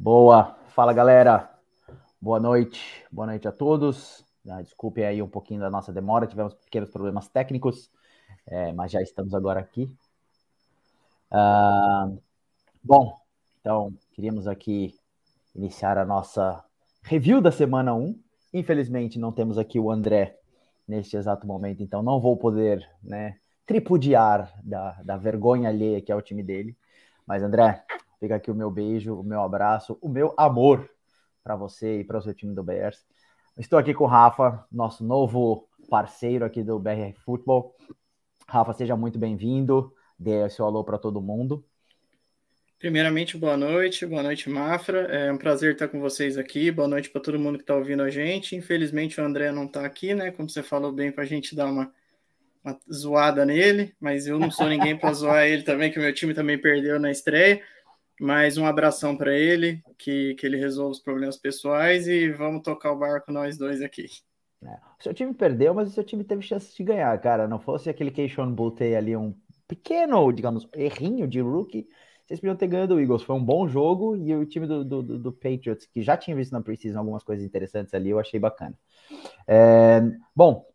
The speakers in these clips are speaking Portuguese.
Boa, fala galera, boa noite, boa noite a todos. Ah, desculpe aí um pouquinho da nossa demora, tivemos pequenos problemas técnicos, é, mas já estamos agora aqui. Ah, bom, então queríamos aqui iniciar a nossa review da semana 1. Infelizmente não temos aqui o André neste exato momento, então não vou poder né, tripudiar da, da vergonha alheia que é o time dele. Mas André, Fica aqui o meu beijo, o meu abraço, o meu amor para você e para o seu time do Bears. Estou aqui com o Rafa, nosso novo parceiro aqui do BR Futebol. Rafa, seja muito bem-vindo. Dê seu alô para todo mundo. Primeiramente, boa noite, boa noite, Mafra. É um prazer estar com vocês aqui. Boa noite para todo mundo que está ouvindo a gente. Infelizmente, o André não está aqui, né? Como você falou bem, para a gente dar uma, uma zoada nele, mas eu não sou ninguém para zoar ele também, que o meu time também perdeu na estreia. Mais um abração para ele, que, que ele resolva os problemas pessoais e vamos tocar o barco nós dois aqui. É. O seu time perdeu, mas o seu time teve chance de ganhar, cara. Não fosse aquele Keishon Butte ali, um pequeno, digamos, errinho de rookie, vocês podiam ter ganhado o Eagles. Foi um bom jogo e o time do, do, do Patriots, que já tinha visto na precisão algumas coisas interessantes ali, eu achei bacana. É, bom,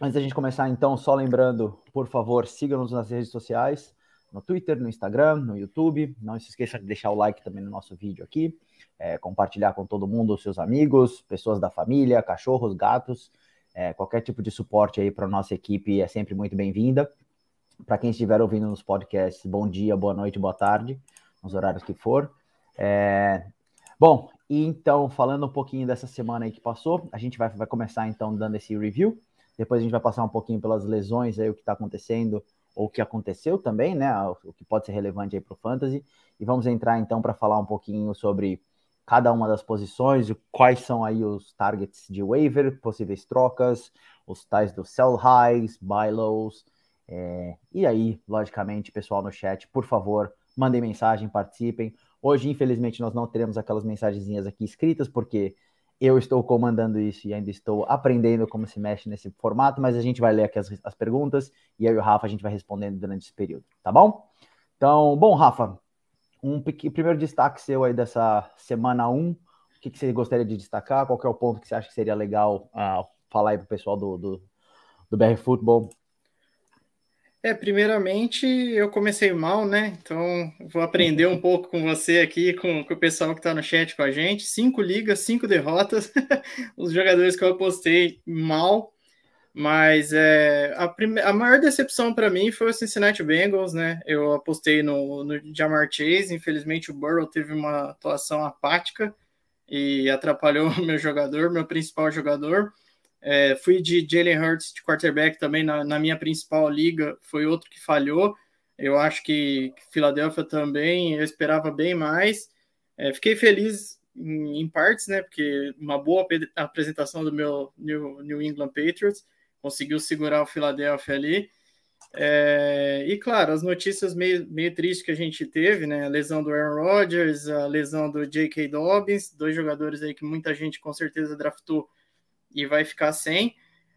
antes da gente começar, então, só lembrando, por favor, sigam-nos nas redes sociais no Twitter, no Instagram, no YouTube. Não se esqueça de deixar o like também no nosso vídeo aqui, é, compartilhar com todo mundo, seus amigos, pessoas da família, cachorros, gatos, é, qualquer tipo de suporte aí para nossa equipe é sempre muito bem-vinda. Para quem estiver ouvindo nos podcasts, bom dia, boa noite, boa tarde, nos horários que for. É... Bom, então, falando um pouquinho dessa semana aí que passou, a gente vai, vai começar então dando esse review. Depois a gente vai passar um pouquinho pelas lesões aí, o que está acontecendo ou o que aconteceu também, né? O que pode ser relevante aí para o fantasy. E vamos entrar então para falar um pouquinho sobre cada uma das posições, quais são aí os targets de waiver, possíveis trocas, os tais do sell highs, buy lows. É, e aí, logicamente, pessoal no chat, por favor, mandem mensagem, participem. Hoje, infelizmente, nós não teremos aquelas mensagenzinhas aqui escritas, porque eu estou comandando isso e ainda estou aprendendo como se mexe nesse formato, mas a gente vai ler aqui as, as perguntas e e o Rafa a gente vai respondendo durante esse período, tá bom? Então, bom, Rafa, um primeiro destaque seu aí dessa semana 1, o que, que você gostaria de destacar? Qual é o ponto que você acha que seria legal uh, falar aí para o pessoal do, do, do BR Football é, primeiramente eu comecei mal, né? Então vou aprender um pouco com você aqui, com, com o pessoal que está no chat com a gente. Cinco ligas, cinco derrotas. Os jogadores que eu apostei mal. Mas é, a, prime... a maior decepção para mim foi o Cincinnati Bengals, né? Eu apostei no, no Jamar Chase. Infelizmente o Burrow teve uma atuação apática e atrapalhou o meu jogador, meu principal jogador. É, fui de Jalen Hurts de quarterback também na, na, minha principal liga, foi outro que falhou. Eu acho que, Filadélfia também, eu esperava bem mais. É, fiquei feliz em, em, partes, né? Porque uma boa apresentação do meu New, New England Patriots conseguiu segurar o Philadelphia ali. É, e claro, as notícias meio, meio tristes que a gente teve, né? A lesão do Aaron Rodgers, a lesão do J.K. Dobbins, dois jogadores aí que muita gente com certeza draftou e vai ficar sem.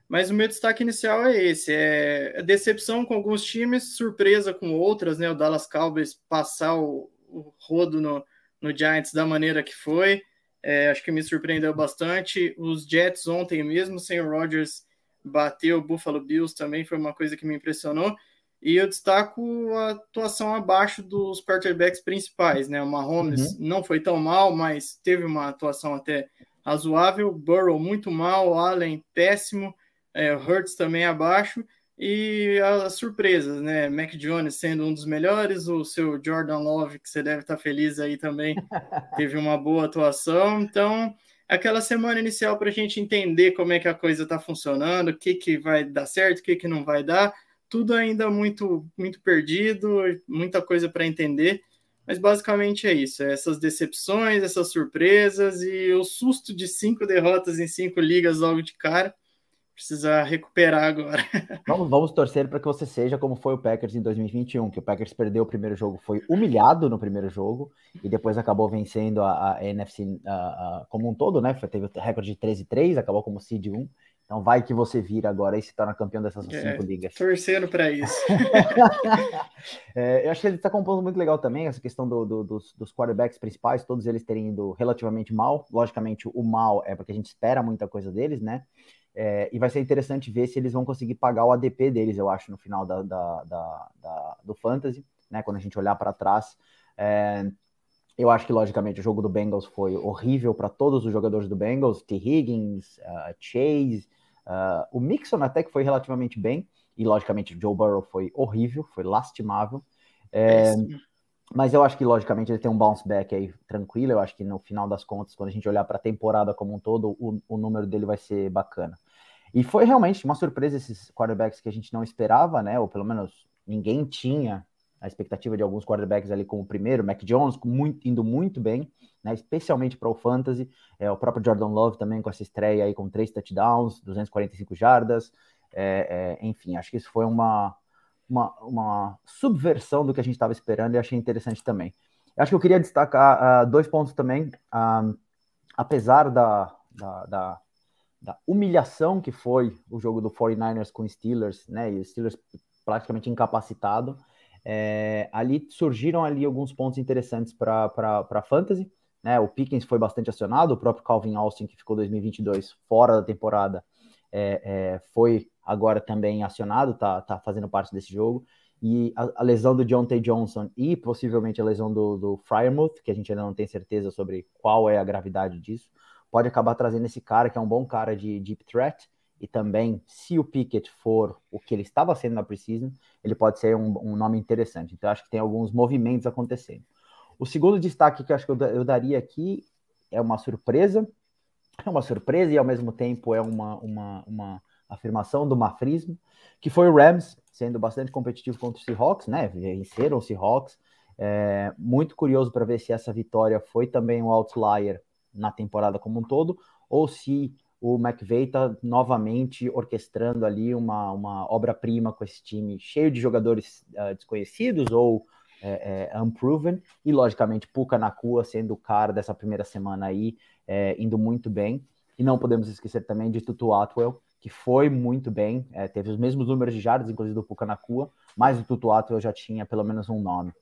Mas o meu destaque inicial é esse: é decepção com alguns times, surpresa com outras, né? O Dallas Cowboys passar o, o rodo no, no Giants da maneira que foi. É, acho que me surpreendeu bastante. Os Jets ontem mesmo, sem o Rodgers bater o Buffalo Bills também foi uma coisa que me impressionou. E eu destaco a atuação abaixo dos quarterbacks principais, né? O Mahomes uhum. não foi tão mal, mas teve uma atuação até razoável, Burrow muito mal, Allen péssimo, é, Hurts também abaixo, e as surpresas, né? Mac Jones sendo um dos melhores, o seu Jordan Love, que você deve estar feliz aí também, teve uma boa atuação. Então, aquela semana inicial para a gente entender como é que a coisa está funcionando, o que, que vai dar certo, o que, que não vai dar, tudo ainda muito, muito perdido, muita coisa para entender. Mas basicamente é isso: é essas decepções, essas surpresas e o susto de cinco derrotas em cinco ligas logo de cara. Precisa recuperar agora. Vamos, vamos torcer para que você seja como foi o Packers em 2021, que o Packers perdeu o primeiro jogo, foi humilhado no primeiro jogo e depois acabou vencendo a, a NFC a, a, como um todo, né? Teve o recorde de 13-3, acabou como seed 1. Então vai que você vira agora e se torna campeão dessas é, cinco ligas. Torcendo para isso. é, eu acho que ele está com ponto muito legal também, essa questão do, do, dos, dos quarterbacks principais, todos eles terem ido relativamente mal. Logicamente, o mal é porque a gente espera muita coisa deles, né? É, e vai ser interessante ver se eles vão conseguir pagar o ADP deles, eu acho, no final da, da, da, da do Fantasy, né? Quando a gente olhar para trás. É, eu acho que, logicamente, o jogo do Bengals foi horrível para todos os jogadores do Bengals, T. Higgins, uh, Chase, uh, o Mixon até que foi relativamente bem, e logicamente o Joe Burrow foi horrível, foi lastimável. É, mas eu acho que, logicamente, ele tem um bounce back aí tranquilo. Eu acho que no final das contas, quando a gente olhar para a temporada como um todo, o, o número dele vai ser bacana. E foi realmente uma surpresa esses quarterbacks que a gente não esperava, né? Ou pelo menos ninguém tinha a expectativa de alguns quarterbacks ali como o primeiro, Mac Jones muito, indo muito bem, né, especialmente para o Fantasy, é, o próprio Jordan Love também com essa estreia aí com três touchdowns, 245 jardas, é, é, enfim, acho que isso foi uma, uma, uma subversão do que a gente estava esperando e achei interessante também. Acho que eu queria destacar uh, dois pontos também, uh, apesar da, da, da, da, humilhação que foi o jogo do 49ers com Steelers, né, e os Steelers praticamente incapacitado, é, ali surgiram ali alguns pontos interessantes para fantasy. Né? O Pickens foi bastante acionado, o próprio Calvin Austin, que ficou 2022 fora da temporada, é, é, foi agora também acionado, tá, tá fazendo parte desse jogo. E a, a lesão do John T. Johnson e possivelmente a lesão do, do Fryermuth, que a gente ainda não tem certeza sobre qual é a gravidade disso, pode acabar trazendo esse cara, que é um bom cara de deep threat, e também, se o Pickett for o que ele estava sendo na Precision, ele pode ser um, um nome interessante. Então, acho que tem alguns movimentos acontecendo. O segundo destaque que eu acho que eu, eu daria aqui é uma surpresa, é uma surpresa e ao mesmo tempo é uma, uma, uma afirmação do mafrismo, que foi o Rams sendo bastante competitivo contra o Seahawks, né? Venceram o Seahawks. É, muito curioso para ver se essa vitória foi também um outlier na temporada como um todo, ou se o McVeigh está novamente orquestrando ali uma, uma obra-prima com esse time cheio de jogadores uh, desconhecidos ou é, é, unproven, e logicamente Puka Nakua sendo o cara dessa primeira semana aí, é, indo muito bem. E não podemos esquecer também de Tutu Atwell, que foi muito bem, é, teve os mesmos números de jardas, inclusive do Puka Nakua, mas o Tutu Atwell já tinha pelo menos um nome.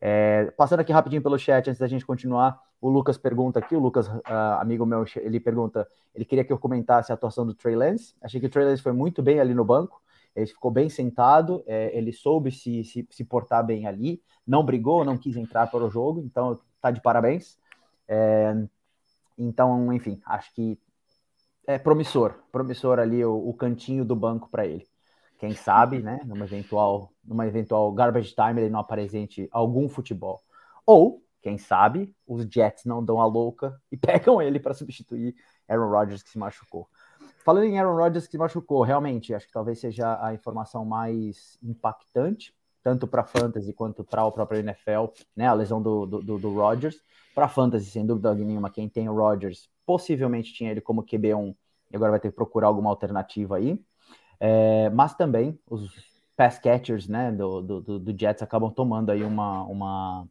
É, passando aqui rapidinho pelo chat, antes da gente continuar, o Lucas pergunta aqui, o Lucas, uh, amigo meu, ele pergunta, ele queria que eu comentasse a atuação do Trey Lance. Achei que o Trey Lance foi muito bem ali no banco, ele ficou bem sentado, é, ele soube se, se, se, portar bem ali, não brigou, não quis entrar para o jogo, então tá de parabéns. É, então, enfim, acho que é promissor, promissor ali o, o cantinho do banco para ele. Quem sabe, né, numa eventual, numa eventual garbage time ele não apresente algum futebol. Ou quem sabe os Jets não dão a louca e pegam ele para substituir Aaron Rodgers que se machucou. Falando em Aaron Rodgers que se machucou, realmente acho que talvez seja a informação mais impactante, tanto para fantasy quanto para o próprio NFL, né? A lesão do, do, do Rodgers. Para fantasy, sem dúvida nenhuma, quem tem o Rodgers possivelmente tinha ele como QB1 e agora vai ter que procurar alguma alternativa aí. É, mas também os pass catchers, né, do, do, do Jets acabam tomando aí uma, uma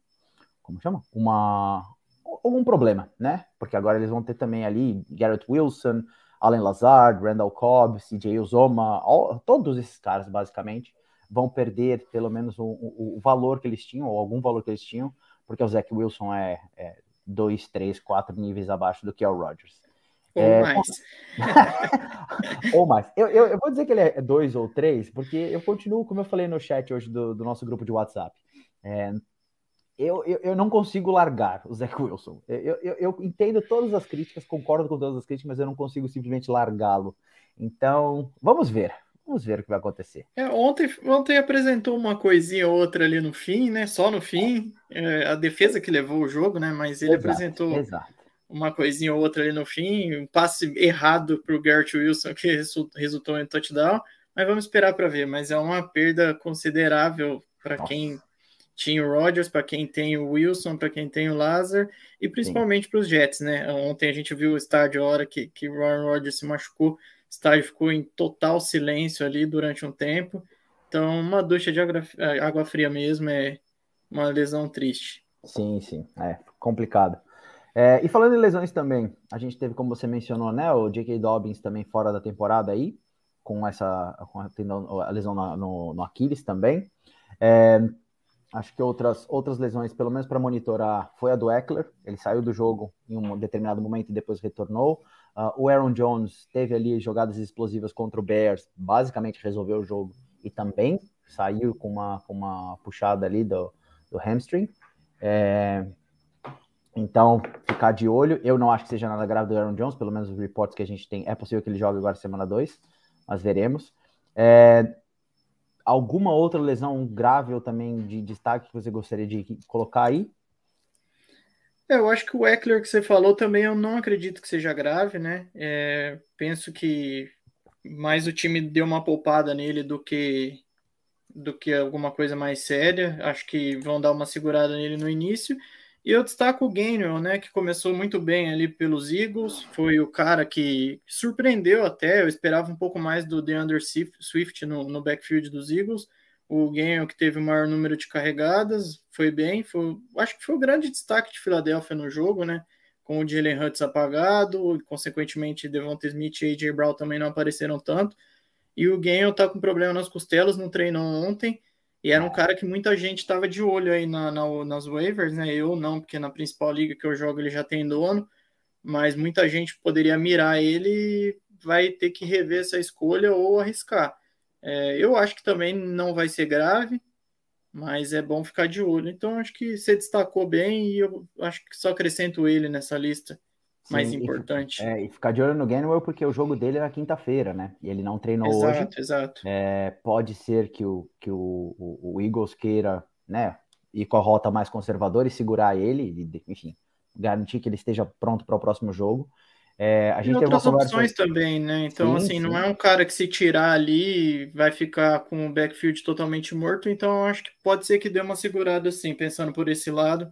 como chama? Uma algum problema, né? Porque agora eles vão ter também ali Garrett Wilson, Allen Lazard, Randall Cobb, CJ Uzoma, all, todos esses caras basicamente vão perder pelo menos o, o, o, valor que eles tinham, ou algum valor que eles tinham, porque o Zach Wilson é, é dois, três, quatro níveis abaixo do que é o Rodgers. Ou é, mais. ou mais. Eu, eu, eu, vou dizer que ele é dois ou três, porque eu continuo, como eu falei no chat hoje do, do nosso grupo de WhatsApp. É, eu, eu, eu, não consigo largar o Zach Wilson. Eu, eu, eu, entendo todas as críticas, concordo com todas as críticas, mas eu não consigo simplesmente largá-lo. Então, vamos ver. Vamos ver o que vai acontecer. É, ontem, ontem apresentou uma coisinha ou outra ali no fim, né? Só no fim. É, a defesa que levou o jogo, né? Mas ele exato, apresentou exato. Uma coisinha ou outra ali no fim. Um passe errado para o Garrett Wilson que resultou em touchdown. Mas vamos esperar para ver. Mas é uma perda considerável para quem tinha o Rodgers, para quem tem o Wilson, para quem tem o Lazar, e principalmente para os Jets, né? Ontem a gente viu o estádio, a hora que, que o Aaron Rodgers se machucou, o estádio ficou em total silêncio ali durante um tempo. Então, uma ducha de água, água fria mesmo é uma lesão triste. Sim, sim, é complicado. É, e falando em lesões também, a gente teve, como você mencionou, né, o J.K. Dobbins também fora da temporada aí, com essa com a, a lesão no, no, Aquiles também. É, acho que outras, outras lesões, pelo menos para monitorar, foi a do Eckler. Ele saiu do jogo em um determinado momento e depois retornou. Uh, o Aaron Jones teve ali jogadas explosivas contra o Bears, basicamente resolveu o jogo e também saiu com uma, com uma puxada ali do, do hamstring. É, então, ficar de olho. Eu não acho que seja nada grave do Aaron Jones, pelo menos os reportes que a gente tem. É possível que ele jogue agora semana 2, mas veremos. É, alguma outra lesão grave ou também de destaque que você gostaria de colocar aí? É, eu acho que o Eckler que você falou também eu não acredito que seja grave, né? É, penso que mais o time deu uma poupada nele do que do que alguma coisa mais séria. Acho que vão dar uma segurada nele no início. E eu destaco o Gainwell, né, que começou muito bem ali pelos Eagles, foi o cara que surpreendeu até, eu esperava um pouco mais do DeAndre Swift no, no backfield dos Eagles, o Gainwell que teve o maior número de carregadas, foi bem, foi, acho que foi o grande destaque de Filadélfia no jogo, né, com o Jalen Hurts apagado, e consequentemente Devonta Smith e AJ Brown também não apareceram tanto, e o Gainwell tá com problema nas costelas, não treinou ontem, e era um cara que muita gente estava de olho aí na, na, nas waivers, né? Eu não, porque na principal liga que eu jogo ele já tem dono, mas muita gente poderia mirar ele e vai ter que rever essa escolha ou arriscar. É, eu acho que também não vai ser grave, mas é bom ficar de olho. Então acho que você destacou bem e eu acho que só acrescento ele nessa lista mais importante. E, é, e ficar de olho no Gainwell porque o jogo dele é na quinta-feira, né? E ele não treinou exato, hoje. Exato, exato. É, pode ser que, o, que o, o, o, Eagles queira, né, ir com a rota mais conservadora e segurar ele, enfim, garantir que ele esteja pronto para o próximo jogo. É, a gente tem outras opções também, né? Então, sim, assim, sim. não é um cara que se tirar ali vai ficar com o backfield totalmente morto. Então, acho que pode ser que dê uma segurada, assim, pensando por esse lado.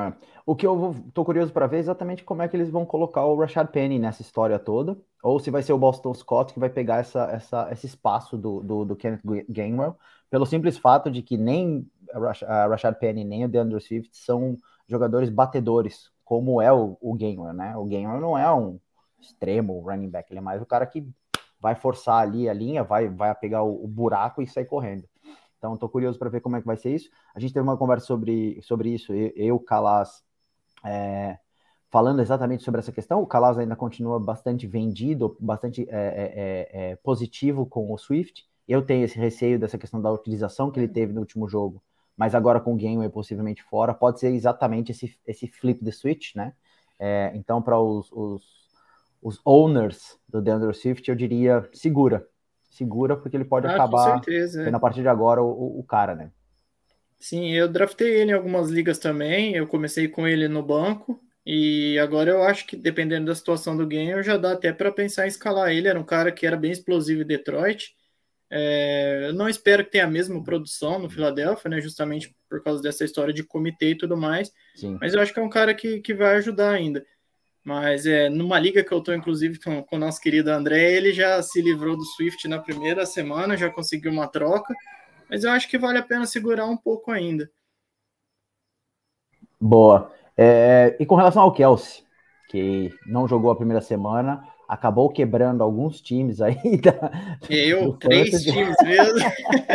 É. O que eu tô curioso para ver é exatamente como é que eles vão colocar o Rashad Penny nessa história toda, ou se vai ser o Boston Scott que vai pegar essa, essa, esse espaço do, do, do Kenneth Gainwell, pelo simples fato de que nem a Rashad Penny nem o DeAndre Swift são jogadores batedores, como é o, o Gainwell, né? O Gainwell não é um extremo running back, ele é mais o cara que vai forçar ali a linha, vai, vai pegar o, o buraco e sair correndo. Então, estou curioso para ver como é que vai ser isso. A gente teve uma conversa sobre, sobre isso, eu, Calas, é, falando exatamente sobre essa questão. O Calas ainda continua bastante vendido, bastante é, é, é, positivo com o Swift. Eu tenho esse receio dessa questão da utilização que ele teve no último jogo, mas agora com o Gameway possivelmente fora, pode ser exatamente esse, esse flip the switch, né? É, então, para os, os, os owners do DeAndre Swift, eu diria segura, segura, porque ele pode ah, acabar certeza, é. a partir de agora o, o, cara, né? Sim, eu draftei ele em algumas ligas também. Eu comecei com ele no banco. E agora eu acho que, dependendo da situação do game, já dá até para pensar em escalar ele. Era um cara que era bem explosivo em Detroit. É, eu não espero que tenha a mesma produção no Philadelphia, né? Justamente por causa dessa história de comitê e tudo mais. Sim. Mas eu acho que é um cara que, que vai ajudar ainda. Mas é, numa liga que eu estou, inclusive, com, com o nosso querido André, ele já se livrou do Swift na primeira semana, já conseguiu uma troca, mas eu acho que vale a pena segurar um pouco ainda. Boa. É, e com relação ao Kelsey, que não jogou a primeira semana, acabou quebrando alguns times aí. Da, eu, três times mesmo.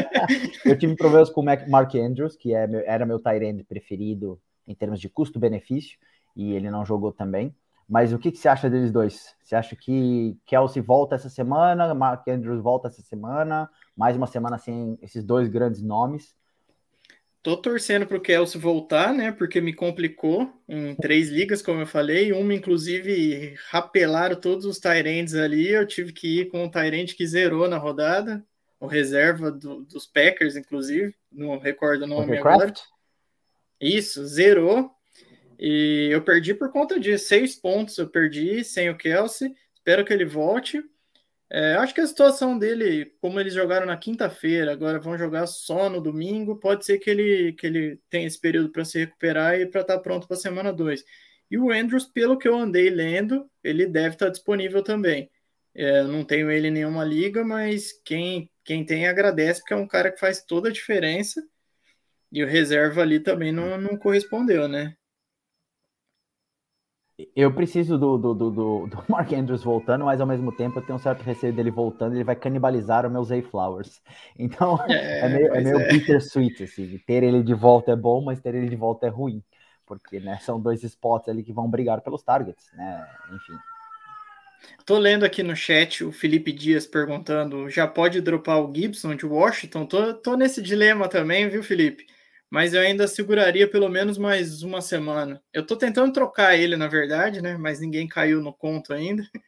eu tive problemas com o Mark Andrews, que é, era meu tight preferido em termos de custo-benefício, e ele não jogou também. Mas o que, que você acha deles dois? Você acha que Kelsey volta essa semana, Mark Andrews volta essa semana, mais uma semana sem esses dois grandes nomes? Tô torcendo para o Kelsey voltar, né? Porque me complicou em três ligas, como eu falei. Uma, inclusive, rapelaram todos os Tyrands ali. Eu tive que ir com o Tyrant que zerou na rodada, o reserva do, dos Packers, inclusive. Não recordo o nome agora. Isso, zerou. E eu perdi por conta de seis pontos, eu perdi sem o Kelsey. Espero que ele volte. É, acho que a situação dele, como eles jogaram na quinta-feira, agora vão jogar só no domingo, pode ser que ele, que ele tenha esse período para se recuperar e para estar tá pronto para a semana 2. E o Andrews, pelo que eu andei lendo, ele deve estar tá disponível também. É, não tenho ele em nenhuma liga, mas quem, quem tem agradece, porque é um cara que faz toda a diferença. E o reserva ali também não, não correspondeu, né? Eu preciso do, do, do, do, Mark Andrews voltando, mas ao mesmo tempo eu tenho um certo receio dele voltando, ele vai canibalizar o meu Zay Flowers. Então é, é meio, é meio é. bittersweet, assim. Ter ele de volta é bom, mas ter ele de volta é ruim. Porque né, são dois spots ali que vão brigar pelos targets, né? Enfim. Tô lendo aqui no chat o Felipe Dias perguntando: já pode dropar o Gibson de Washington? Tô, tô nesse dilema também, viu, Felipe? Mas eu ainda seguraria pelo menos mais uma semana. Eu tô tentando trocar ele, na verdade, né? Mas ninguém caiu no conto ainda.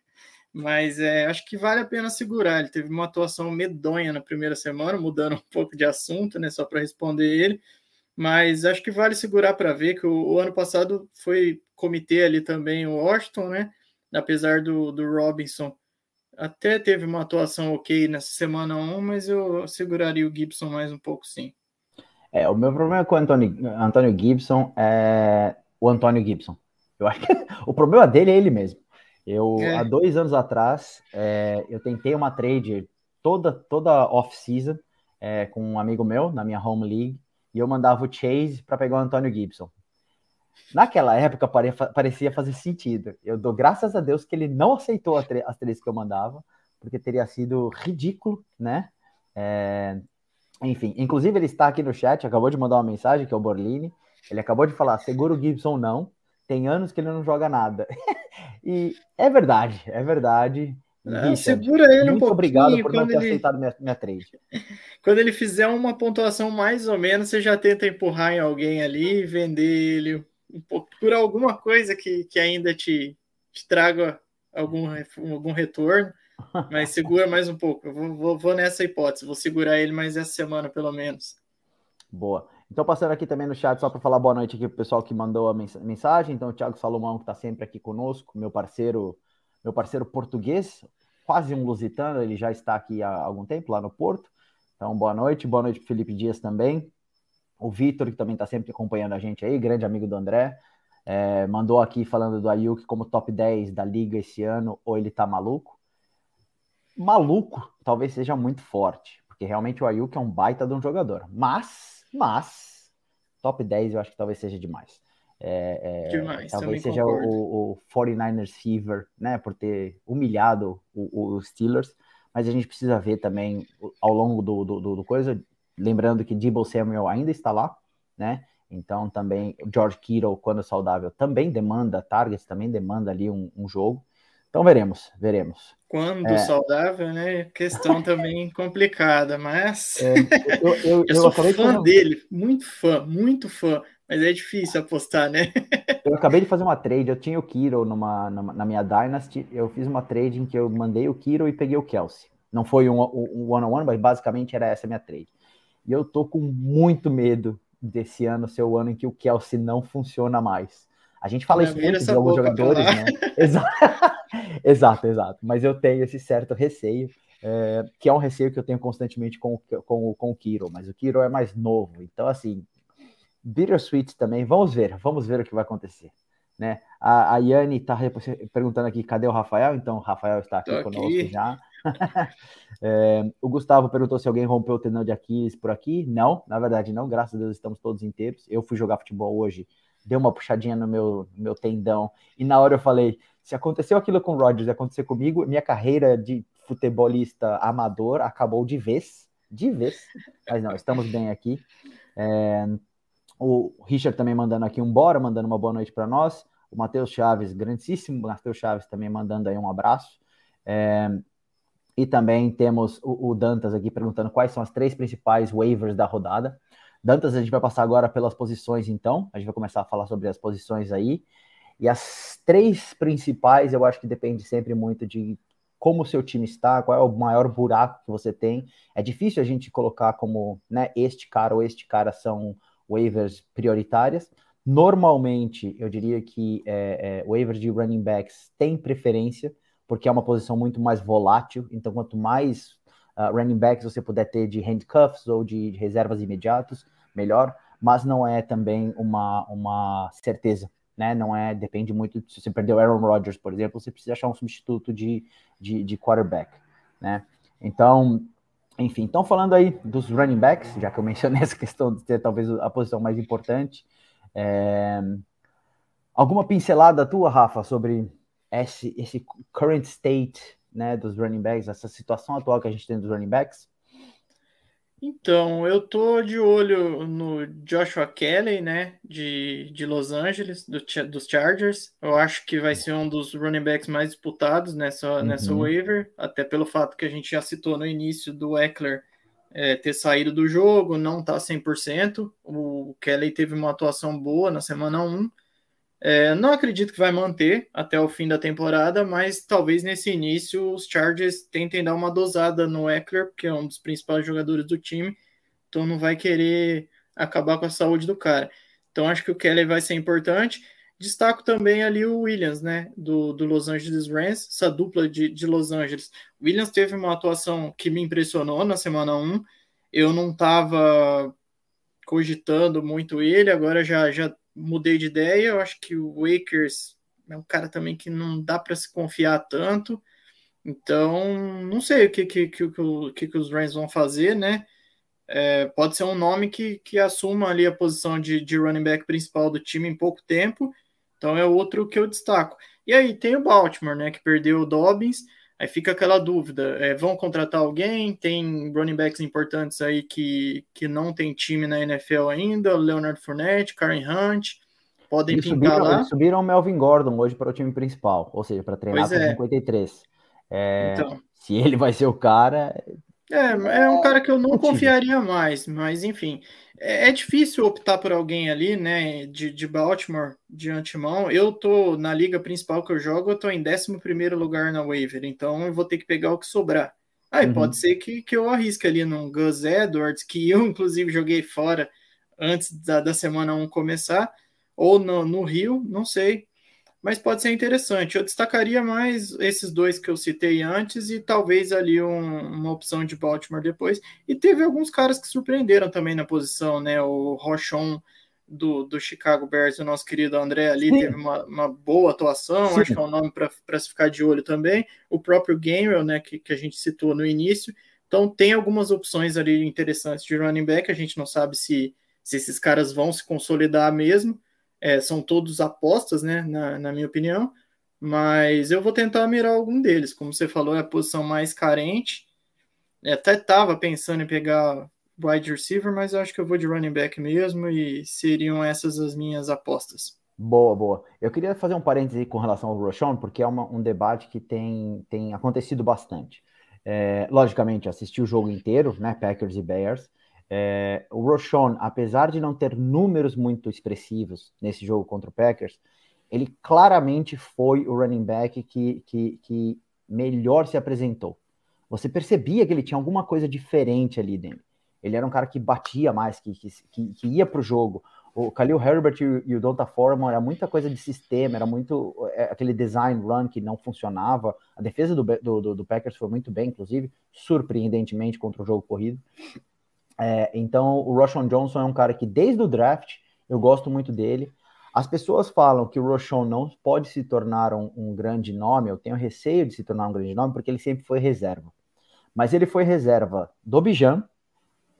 Mas é, acho que vale a pena segurar. Ele teve uma atuação medonha na primeira semana, mudando um pouco de assunto, né? Só para responder ele. Mas acho que vale segurar para ver que o, o, ano passado foi comitê ali também o Washington, né? apesar do, do Robinson até teve uma atuação ok nessa semana 1, mas eu seguraria o Gibson mais um pouco, sim. É, o meu problema com o Antônio, Antônio Gibson é o Antônio Gibson. Eu acho que o problema dele é ele mesmo. Eu, é. há dois anos atrás, é, eu tentei uma trade toda, toda off-season é, com um amigo meu na minha home league e eu mandava o Chase para pegar o Antônio Gibson. Naquela época parecia fazer sentido. Eu dou graças a Deus que ele não aceitou as três que eu mandava, porque teria sido ridículo, né? É... Enfim, inclusive ele está aqui no chat, acabou de mandar uma mensagem, que é o Borlini. Ele acabou de falar: segura o Gibson não. Tem anos que ele não joga nada. e é verdade, é verdade. Não, segura ele um pouquinho. obrigado por não ter ele... aceitado minha, minha trade. Quando ele fizer uma pontuação mais ou menos, você já tenta empurrar em alguém ali, vender ele por alguma coisa que, que ainda te, te traga algum, algum retorno, mas segura mais um pouco. Eu vou, vou, vou, nessa hipótese, vou segurar ele mais essa semana, pelo menos. Boa. Então, passando aqui também no chat, só para falar boa noite aqui para o pessoal que mandou a mensagem. Então, o Thiago Salomão, que está sempre aqui conosco, meu parceiro, meu parceiro português, quase um lusitano, ele já está aqui há algum tempo lá no Porto. Então, boa noite. Boa noite para Felipe Dias também. O Vitor, que também está sempre acompanhando a gente aí, grande amigo do André, é, mandou aqui falando do Ayuk como top 10 da liga esse ano, ou ele tá maluco? Maluco talvez seja muito forte, porque realmente o Ayuk é um baita de um jogador. Mas, mas, top 10 eu acho que talvez seja demais. É, é, demais talvez seja o, o, 49ers Fever, né, por ter humilhado os Steelers, mas a gente precisa ver também ao longo do, do, do coisa, Lembrando que Debo Samuel ainda está lá, né? Então também George Kittle, quando saudável, também demanda targets, também demanda ali um, um jogo. Então veremos, veremos. Quando é... saudável, né? Questão também complicada, mas é, eu, eu, eu, eu, sou fã dele, muito fã, muito fã, mas é difícil apostar, né? eu acabei de fazer uma trade, eu tinha o Kiro numa, numa, na minha Dynasty, eu fiz uma trade em que eu mandei o Kiro e peguei o Kelsey. Não foi um one-on-one, -on -one, mas basicamente era essa a minha trade. E eu tô com muito medo desse ano ser o ano em que o Kelsey não funciona mais. A gente fala isso muito de alguns jogadores, né? exato, exato. Mas eu tenho esse certo receio, é, que é um receio que eu tenho constantemente com, com, com o Kiro, mas o Kiro é mais novo. Então, assim, Bittersweet também, vamos ver, vamos ver o que vai acontecer. Né? A, a Yane está perguntando aqui, cadê o Rafael? Então, o Rafael está aqui Tô conosco aqui. já. é, o Gustavo perguntou se alguém rompeu o tendão de Aquiles por aqui. Não, na verdade não, graças a Deus estamos todos inteiros. Eu fui jogar futebol hoje, dei uma puxadinha no meu, meu tendão, e na hora eu falei: se aconteceu aquilo com o Rodgers e acontecer comigo, minha carreira de futebolista amador acabou de vez, de vez. Mas não, estamos bem aqui. É, o Richard também mandando aqui um bora, mandando uma boa noite para nós. O Matheus Chaves, grandíssimo Matheus Chaves, também mandando aí um abraço. É, e também temos o, o, Dantas aqui perguntando quais são as três principais waivers da rodada. Dantas, a gente vai passar agora pelas posições, então. A gente vai começar a falar sobre as posições aí. E as três principais, eu acho que depende sempre muito de como o seu time está, qual é o maior buraco que você tem. É difícil a gente colocar como, né, este cara ou este cara são waivers prioritárias. Normalmente, eu diria que é, é, waivers de running backs tem preferência, porque é uma posição muito mais volátil. Então, quanto mais uh, running backs você puder ter de handcuffs ou de, de reservas imediatos, melhor. Mas não é também uma, uma certeza, né? Não é, depende muito. Se você perdeu Aaron Rodgers, por exemplo, você precisa achar um substituto de, de, de quarterback, né? Então, enfim, então falando aí dos running backs, já que eu mencionei essa questão de ter talvez a posição mais importante, é, Alguma pincelada tua, Rafa, sobre esse, esse current state né, dos running backs, essa situação atual que a gente tem dos running backs? Então, eu tô de olho no Joshua Kelly, né, de, de Los Angeles, do, dos Chargers. Eu acho que vai ser um dos running backs mais disputados nessa, uhum. nessa waiver, até pelo fato que a gente já citou no início do Eckler é, ter saído do jogo, não tá 100%. O Kelly teve uma atuação boa na semana 1, é, não acredito que vai manter até o fim da temporada, mas talvez nesse início os Chargers tentem dar uma dosada no Eckler, que é um dos principais jogadores do time, então não vai querer acabar com a saúde do cara. Então acho que o Kelly vai ser importante. Destaco também ali o Williams, né, do, do Los Angeles Rams, essa dupla de, de Los Angeles. O Williams teve uma atuação que me impressionou na semana 1. Eu não estava cogitando muito ele, agora já, já mudei de ideia. Eu acho que o Wakers é um cara também que não dá para se confiar tanto. Então, não sei o que, que, que, que, que os Rams vão fazer, né? É, pode ser um nome que, que assuma ali a posição de, de running back principal do time em pouco tempo. Então é outro que eu destaco. E aí tem o Baltimore, né? Que perdeu o Dobbins. Aí fica aquela dúvida: é, vão contratar alguém? Tem running backs importantes aí que, que não tem time na NFL ainda, Leonard Fournette, Karen Hunt, podem eles subiram, lá. Eles subiram o Melvin Gordon hoje para o time principal, ou seja, para treinar com é. 53. É, então. Se ele vai ser o cara. É, é um cara que eu não confiaria mais, mas enfim. É, é difícil optar por alguém ali, né, de, de Baltimore de antemão. Eu tô na liga principal que eu jogo, eu tô em 11 lugar na waiver, então eu vou ter que pegar o que sobrar. Aí uhum. pode ser que, que eu arrisque ali num Gus Edwards, que eu inclusive joguei fora antes da, da semana 1 começar, ou no, no Rio, não sei mas pode ser interessante. Eu destacaria mais esses dois que eu citei antes e talvez ali um, uma opção de Baltimore depois. E teve alguns caras que surpreenderam também na posição, né? O Rochon do, do Chicago Bears, o nosso querido André ali Sim. teve uma, uma, boa atuação, Sim. acho que é um nome para se ficar de olho também. O próprio Gainwell, né, que, que a gente citou no início. Então tem algumas opções ali interessantes de running back, a gente não sabe se, se esses caras vão se consolidar mesmo, é, são todos apostas, né, na, na, minha opinião, mas eu vou tentar mirar algum deles. Como você falou, é a posição mais carente. Eu até estava pensando em pegar wide receiver, mas acho que eu vou de running back mesmo e seriam essas as minhas apostas. Boa, boa. Eu queria fazer um parêntese com relação ao Rochon, porque é uma, um debate que tem, tem acontecido bastante. É, logicamente, assisti o jogo inteiro, né, Packers e Bears, é, o Roshon, apesar de não ter números muito expressivos nesse jogo contra o Packers, ele claramente foi o running back que, que, que melhor se apresentou. Você percebia que ele tinha alguma coisa diferente ali dentro. Ele era um cara que batia mais, que, que, que ia para o jogo. O Khalil Herbert e, e o Donta Foreman era muita coisa de sistema, era muito é, aquele design run que não funcionava. A defesa do, do, do Packers foi muito bem, inclusive, surpreendentemente contra o jogo corrido. É, então, o Roshan Johnson é um cara que, desde o draft, eu gosto muito dele. As pessoas falam que o Roshan não pode se tornar um, um, grande nome, eu tenho receio de se tornar um grande nome, porque ele sempre foi reserva. Mas ele foi reserva do Bijan,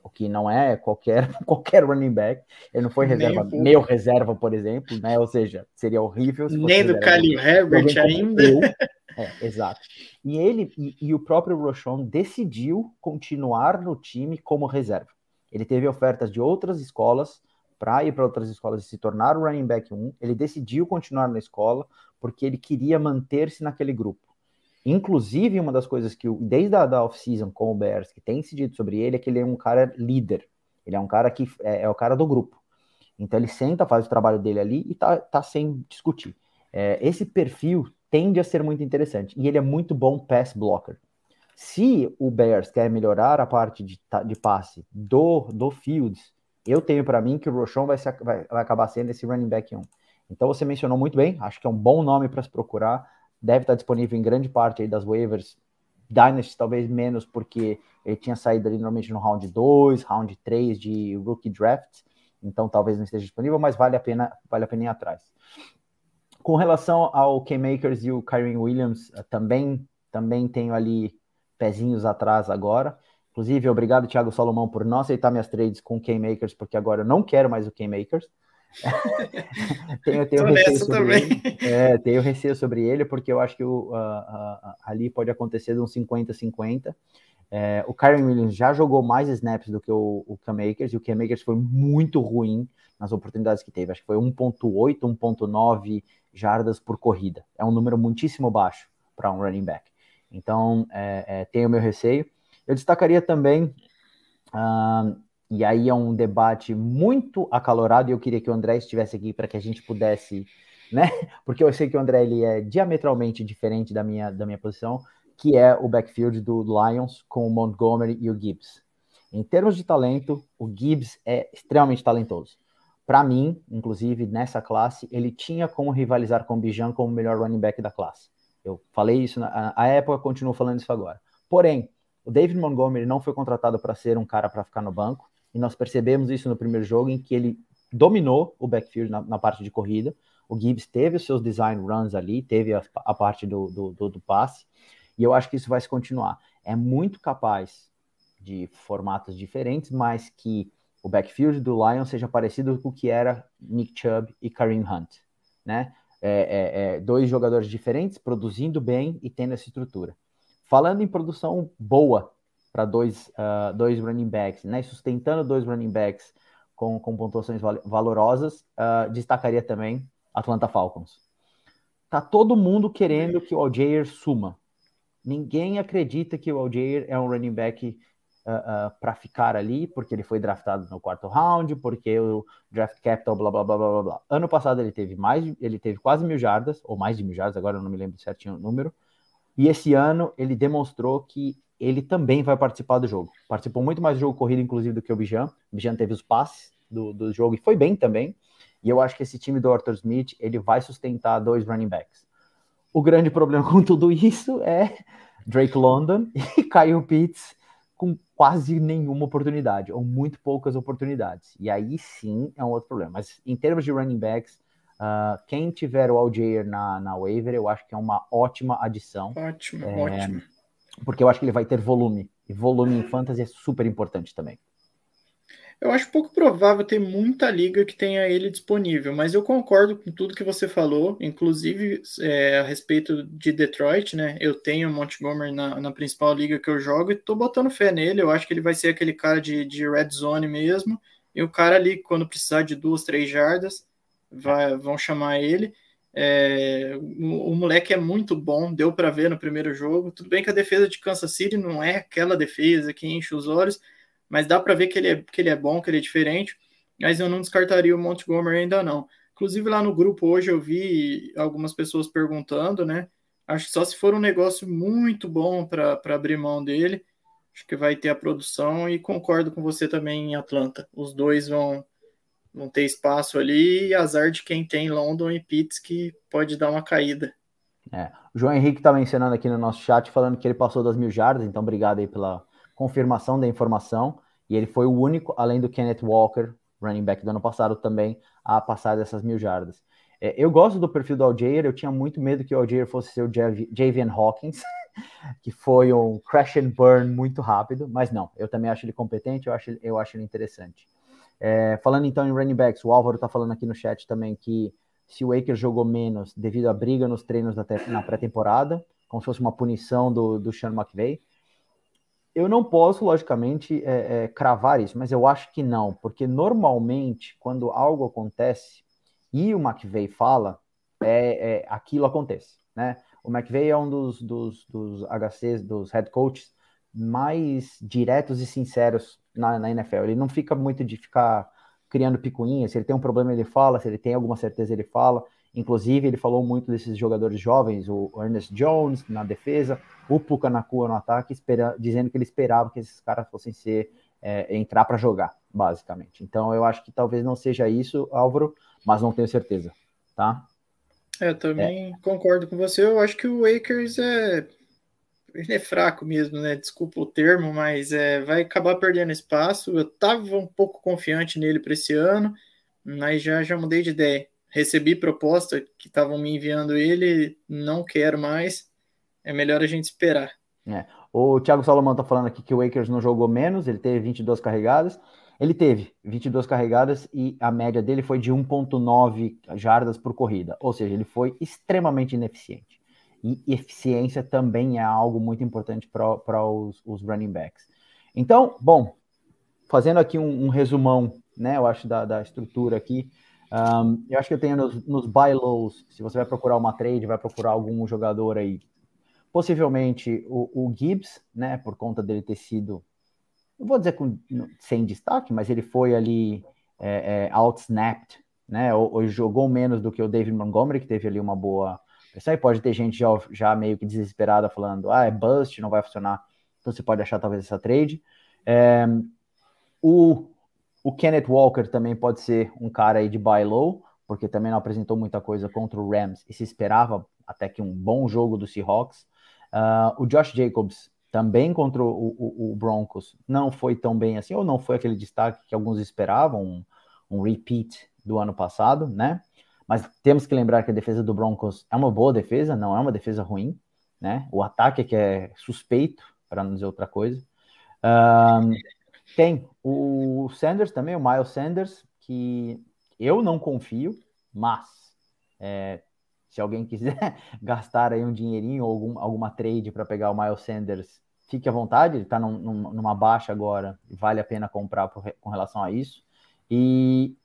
o que não é qualquer, qualquer running back. Ele não foi reserva, Nem meu reserva, por exemplo, né? Ou seja, seria horrível. Nem do Khalil Herbert ainda. É, exato. E ele e, e o próprio Rochon decidiu continuar no time como reserva. Ele teve ofertas de outras escolas para ir para outras escolas e se tornar o running back 1. Ele decidiu continuar na escola porque ele queria manter-se naquele grupo. Inclusive, uma das coisas que, desde a da off-season com o Bears, que tem incidido sobre ele, é que ele é um cara líder. Ele é um cara que é, é o cara do grupo. Então ele senta, faz o trabalho dele ali e tá, tá sem discutir. É, esse perfil tende a ser muito interessante. E ele é muito bom pass blocker. Se o Bears quer melhorar a parte de, de passe do, do Fields, eu tenho para mim que o Rochon vai, vai, vai, acabar sendo esse running back 1. Então você mencionou muito bem, acho que é um bom nome para se procurar. Deve estar disponível em grande parte das waivers. Dynasty talvez menos, porque ele tinha saído ali normalmente no round 2, round 3 de rookie draft. Então talvez não esteja disponível, mas vale a pena, vale a pena ir atrás. Com relação ao K-Makers e o Kyrie Williams, eh, também, também tenho ali pezinhos atrás agora. Inclusive, obrigado, Thiago Salomão, por não aceitar minhas trades com K-Makers, porque agora eu não quero mais o K-Makers. tenho, tenho receio sobre também. ele. É, tenho receio sobre ele, porque eu acho que o, uh, uh, ali pode acontecer de um 50-50. É, o Kyron Williams já jogou mais snaps do que o, o Cam Akers, e o Cam Akers foi muito ruim nas oportunidades que teve. Acho que foi 1.8, 1.9 jardas por corrida. É um número muitíssimo baixo para um running back. Então, é, é, meu receio. Eu destacaria também, uh, e aí é um debate muito acalorado, e eu queria que o André estivesse aqui para que a gente pudesse, né? Porque eu sei que o André ele é diametralmente diferente da minha, da minha posição, que é o backfield do Lions com o Montgomery e o Gibbs. Em termos de talento, o Gibbs é extremamente talentoso. Para mim, inclusive, nessa classe, ele tinha como rivalizar com o Bijan como o melhor running back da classe. Eu falei isso na a época, continuo falando isso agora. Porém, o David Montgomery não foi contratado para ser um cara para ficar no banco, e nós percebemos isso no primeiro jogo, em que ele dominou o backfield na, na parte de corrida. O Gibbs teve os seus design runs ali, teve a, a parte do, do, do, do passe, e eu acho que isso vai se continuar. É muito capaz de formatos diferentes, mas que o backfield do Lions seja parecido com o que era Nick Chubb e Kareem Hunt, né? É, é, é, dois jogadores diferentes, produzindo bem e tendo essa estrutura. Falando em produção boa para dois, uh, dois running backs, né? Sustentando dois running backs com, com pontuações valorosas, uh, destacaria também Atlanta Falcons. Tá todo mundo querendo que o Algier suma. Ninguém acredita que o Algier é um running back uh, uh, para ficar ali, porque ele foi draftado no quarto round, porque o draft capital, blá blá blá blá blá. Ano passado ele teve mais, ele teve quase mil jardas, ou mais de mil jardas, agora eu não me lembro certinho o número. E esse ano ele demonstrou que ele também vai participar do jogo. Participou muito mais do jogo corrido, inclusive, do que o Bijan. O Bijan teve os passes do, do jogo e foi bem também. E eu acho que esse time do Arthur Smith ele vai sustentar dois running backs. O grande problema com tudo isso é Drake London e Kyle Pitts com quase nenhuma oportunidade, ou muito poucas oportunidades. E aí sim é um outro problema. Mas em termos de running backs, uh, quem tiver o Algier na, na waiver, eu acho que é uma ótima adição. Ótimo, é, ótimo. Porque eu acho que ele vai ter volume. E volume em fantasy é super importante também. Eu acho pouco provável ter muita liga que tenha ele disponível, mas eu concordo com tudo que você falou, inclusive é, a respeito de Detroit, né? Eu tenho Montgomery na, na, principal liga que eu jogo e tô botando fé nele. Eu acho que ele vai ser aquele cara de, de red zone mesmo. E o cara ali, quando precisar de duas, três jardas, vai, vão chamar ele. É, o, o, moleque é muito bom, deu para ver no primeiro jogo. Tudo bem que a defesa de Kansas City não é aquela defesa que enche os olhos, mas dá para ver que ele, é, que ele é bom, que ele é diferente, mas eu não descartaria o Montgomery ainda não. Inclusive lá no grupo hoje eu vi algumas pessoas perguntando, né? Acho que só se for um negócio muito bom para abrir mão dele, acho que vai ter a produção e concordo com você também em Atlanta. Os dois vão, vão ter espaço ali e azar de quem tem London e Pitts que pode dar uma caída. É. O João Henrique está mencionando aqui no nosso chat, falando que ele passou das mil jardas, então obrigado aí pela, confirmação da informação, e ele foi o único, além do Kenneth Walker, running back do ano passado, também a passar dessas mil jardas. É, eu gosto do perfil do Aljair, eu tinha muito medo que o Aljair fosse ser o Javian Hawkins, que foi um crash and burn muito rápido, mas não, eu também acho ele competente, eu acho, eu acho ele interessante. É, falando então em running backs, o Álvaro está falando aqui no chat também que se o Akers jogou menos devido à briga nos treinos na pré-temporada, como se fosse uma punição do, do Sean McVay, eu não posso, logicamente, é, é, cravar isso, mas eu acho que não, porque normalmente, quando algo acontece e o McVeigh fala, é, é aquilo acontece, né? O McVeigh é um dos, dos, dos HCs, dos head coaches mais diretos e sinceros na, na NFL. Ele não fica muito de ficar criando picuinhas. Se ele tem um problema, ele fala. Se ele tem alguma certeza, ele fala. Inclusive, ele falou muito desses jogadores jovens, o Ernest Jones na defesa, o Puka Nakua no ataque, espera, dizendo que ele esperava que esses caras fossem ser é, entrar para jogar, basicamente. Então, eu acho que talvez não seja isso, Álvaro, mas não tenho certeza, tá? É, eu também é. concordo com você. Eu acho que o Akers é ele é fraco mesmo, né? Desculpa o termo, mas é, vai acabar perdendo espaço. Eu estava um pouco confiante nele para esse ano, mas já já mudei de ideia recebi proposta que estavam me enviando ele, não quero mais. É melhor a gente esperar. É. O Thiago Salomão tá falando aqui que o Akers não jogou menos, ele teve 22 carregadas. Ele teve 22 carregadas e a média dele foi de 1,9 jardas por corrida, ou seja, ele foi extremamente ineficiente. E eficiência também é algo muito importante para os, os, running backs. Então, bom, fazendo aqui um, um resumão, né, eu acho, da, da estrutura aqui, um, eu acho que eu tenho nos, nos buy lows, se você vai procurar uma trade, vai procurar algum jogador aí, possivelmente o, o Gibbs, né, por conta dele ter sido não vou dizer com, sem destaque, mas ele foi ali é, é, outsnapped, né? Ou, ou, jogou menos do que o David Montgomery, que teve ali uma boa pressão. E pode ter gente já, já meio que desesperada falando, ah, é bust, não vai funcionar. Então você pode achar talvez essa trade. É, o, o Kenneth Walker também pode ser um cara aí de buy low, porque também não apresentou muita coisa contra o Rams e se esperava até que um bom jogo do Seahawks. Uh, o Josh Jacobs também contra o, o, o, Broncos não foi tão bem assim, ou não foi aquele destaque que alguns esperavam, um, um repeat do ano passado, né? Mas temos que lembrar que a defesa do Broncos é uma boa defesa, não é uma defesa ruim, né? O ataque é que é suspeito, para não dizer outra coisa. Um, tem o Sanders também, o Miles Sanders, que eu não confio, mas é, se alguém quiser gastar aí um dinheirinho ou algum, alguma trade para pegar o Miles Sanders, fique à vontade, ele está num, numa baixa agora, vale a pena comprar por, com relação a isso. E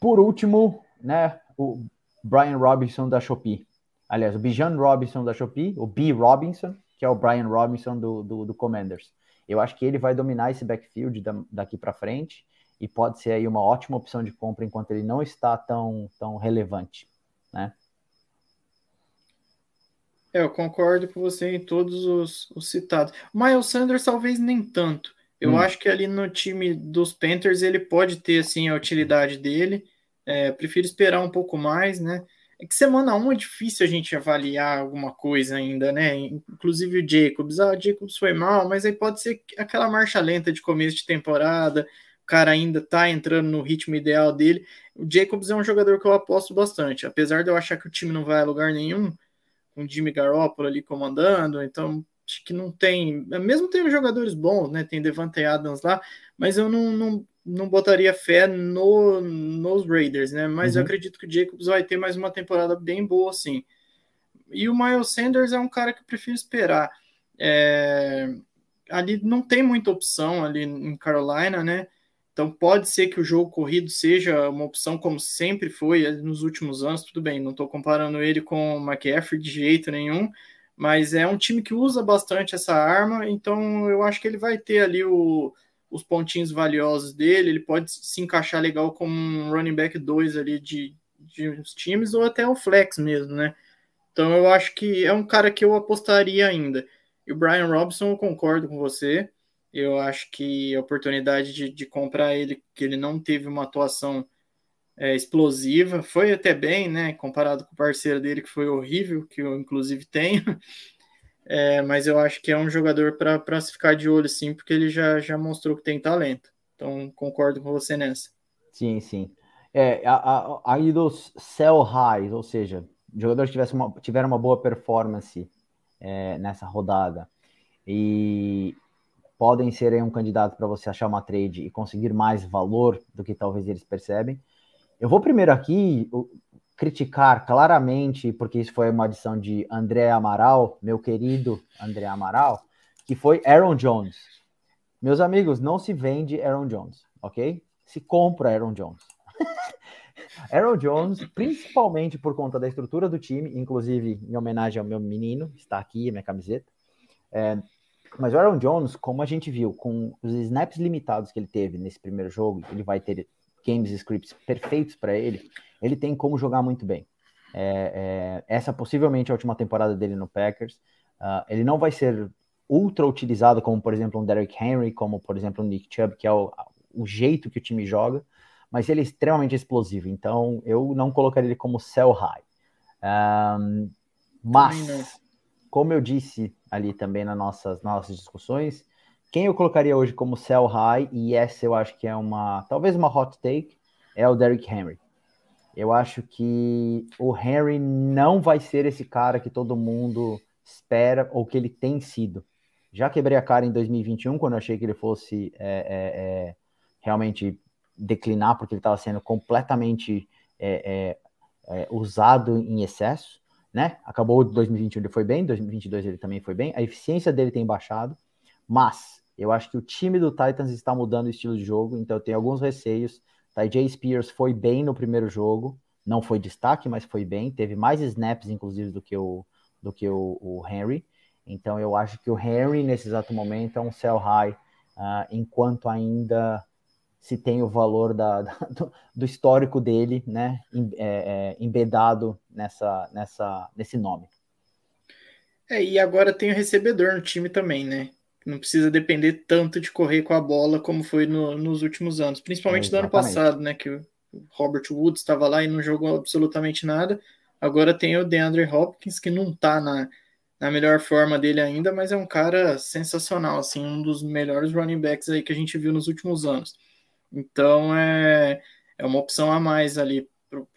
por último, né, o Brian Robinson da Shopee. Aliás, o Bijan Robinson da Shopee, o B. Robinson, que é o Brian Robinson do, do, do Commanders. Eu acho que ele vai dominar esse backfield da, daqui para frente e pode ser aí uma ótima opção de compra enquanto ele não está tão, tão relevante, né? É, eu concordo com você em todos os, os citados. Miles Sanders talvez nem tanto. Eu hum. acho que ali no time dos Panthers ele pode ter assim a utilidade dele. É, prefiro esperar um pouco mais, né? É que semana 1 é difícil a gente avaliar alguma coisa ainda, né? Inclusive o Jacobs. Ah, o Jacobs foi mal, mas aí pode ser aquela marcha lenta de começo de temporada. O cara ainda tá entrando no ritmo ideal dele. O Jacobs é um jogador que eu aposto bastante. Apesar de eu achar que o time não vai a lugar nenhum, com Jimmy Garoppolo ali comandando, então acho que não tem, mesmo tem jogadores bons, né, tem Devante Adams lá, mas eu não, não, não botaria fé no, nos Raiders, né, mas uhum. eu acredito que o Jacobs vai ter mais uma temporada bem boa, assim. E o Miles Sanders é um cara que eu prefiro esperar. É, ali não tem muita opção ali em Carolina, né, então pode ser que o jogo corrido seja uma opção como sempre foi nos últimos anos, tudo bem, não estou comparando ele com o McCaffrey de jeito nenhum, mas é um time que usa bastante essa arma, então eu acho que ele vai ter ali o, os pontinhos valiosos dele, ele pode se encaixar legal como um running back 2 ali de, de uns times, ou até o flex mesmo, né? Então eu acho que é um cara que eu apostaria ainda. E o Brian Robson, eu concordo com você. Eu acho que a oportunidade de, de comprar ele, que ele não teve uma atuação é, explosiva, foi até bem, né? Comparado com o parceiro dele, que foi horrível, que eu inclusive tenho. É, mas eu acho que é um jogador para se ficar de olho, sim, porque ele já, já mostrou que tem talento. Então, concordo com você nessa. Sim, sim. É, aí dos sell highs, ou seja, jogadores que tivessem uma, tiveram uma boa performance é, nessa rodada e podem ser um candidato para você achar uma trade e conseguir mais valor do que talvez eles percebem. Eu vou primeiro aqui criticar claramente, porque isso foi uma adição de André Amaral, meu querido André Amaral, que foi Aaron Jones. Meus amigos, não se vende Aaron Jones, ok? Se compra Aaron Jones. Aaron Jones, principalmente por conta da estrutura do time, inclusive em homenagem ao meu menino, está aqui a minha camiseta. É, mas o Aaron Jones, como a gente viu, com os snaps limitados que ele teve nesse primeiro jogo, ele vai ter games scripts perfeitos para ele, ele tem como jogar muito bem. É, é, essa possivelmente é a última temporada dele no Packers. Uh, ele não vai ser ultra utilizado como, por exemplo, um Derrick Henry, como, por exemplo, um Nick Chubb, que é o, o jeito que o time joga, mas ele é extremamente explosivo, então eu não colocaria ele como sell high. Um, mas, como eu disse ali também nas nossas, nossas discussões. Quem eu colocaria hoje como sell high, e essa eu acho que é uma, talvez uma hot take, é o Derrick Henry. Eu acho que o Henry não vai ser esse cara que todo mundo espera ou que ele tem sido. Já quebrei a cara em 2021, quando eu achei que ele fosse é, é, é, realmente declinar, porque ele estava sendo completamente é, é, é, usado em excesso, né? Acabou 2021 ele foi bem, 2022 ele também foi bem, a eficiência dele tem baixado, mas eu acho que o time do Titans está mudando o estilo de jogo, então eu tenho alguns receios. Jay Spears foi bem no primeiro jogo, não foi destaque, mas foi bem, teve mais snaps, inclusive, do que o, do que o, o Henry. Então eu acho que o Henry, nesse exato momento, é um sell high, uh, enquanto ainda se tem o valor da, da do, do, histórico dele, né, é, é, embedado nessa, nessa, nesse nome. É, e agora tem o recebedor no time também, né? Não precisa depender tanto de correr com a bola como foi no, nos últimos anos, principalmente é, no ano passado, né? Que o Robert Woods estava lá e não jogou absolutamente nada. Agora tem o DeAndre Hopkins, que não está na, na melhor forma dele ainda, mas é um cara sensacional, assim, um dos melhores running backs aí que a gente viu nos últimos anos. Então é, é uma opção a mais ali para o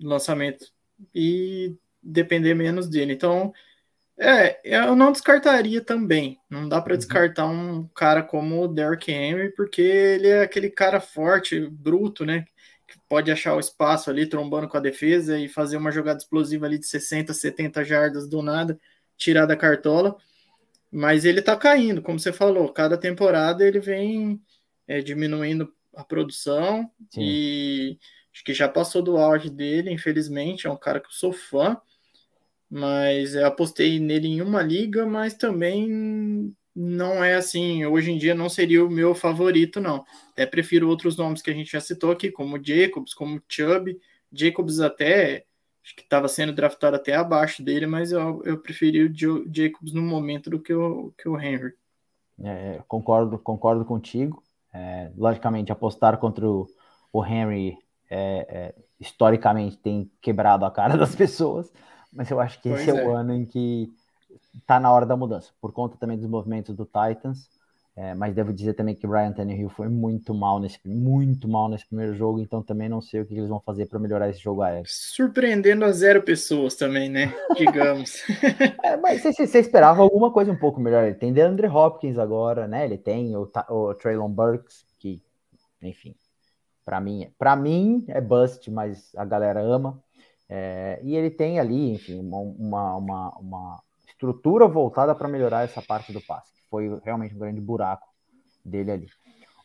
lançamento e depender menos dele. Então, é, eu não descartaria também. Não dá para uhum. descartar um cara como o Derrick Henry, porque ele é aquele cara forte, bruto, né? Que pode achar o espaço ali, trombando com a defesa e fazer uma jogada explosiva ali de 60, 70 jardas do nada, tirar da cartola. Mas ele tá caindo, como você falou, cada temporada ele vem é, diminuindo a produção Sim. e acho que já passou do auge dele, infelizmente, é um cara que eu sou fã, mas apostei nele em uma liga, mas também não é assim, hoje em dia não seria o meu favorito, não. Até prefiro outros nomes que a gente já citou aqui, como Jacobs, como Chubb, Jacobs até acho que estava sendo draftado até abaixo dele, mas eu, eu preferi o Jacobs no momento do que o, que o Henry. É, concordo, concordo contigo. É, logicamente, apostar contra o, o Henry é, é, historicamente tem quebrado a cara das pessoas, mas eu acho que pois esse é, o é. ano em que está na hora da mudança, por conta também dos movimentos do Titans. É, mas devo dizer também que Brian Tannehill foi muito mal nesse muito mal nesse primeiro jogo, então também não sei o que eles vão fazer para melhorar esse jogo aéreo. Surpreendendo a zero pessoas também, né? Digamos. é, mas você, você, esperava alguma coisa um pouco melhor. Ele tem DeAndre Hopkins agora, né? Ele tem o, o Traylon Burks, que, enfim, para mim, para mim é bust, mas a galera ama. É, e ele tem ali, enfim, uma, uma, uma estrutura voltada para melhorar essa parte do passe foi realmente um grande buraco dele ali.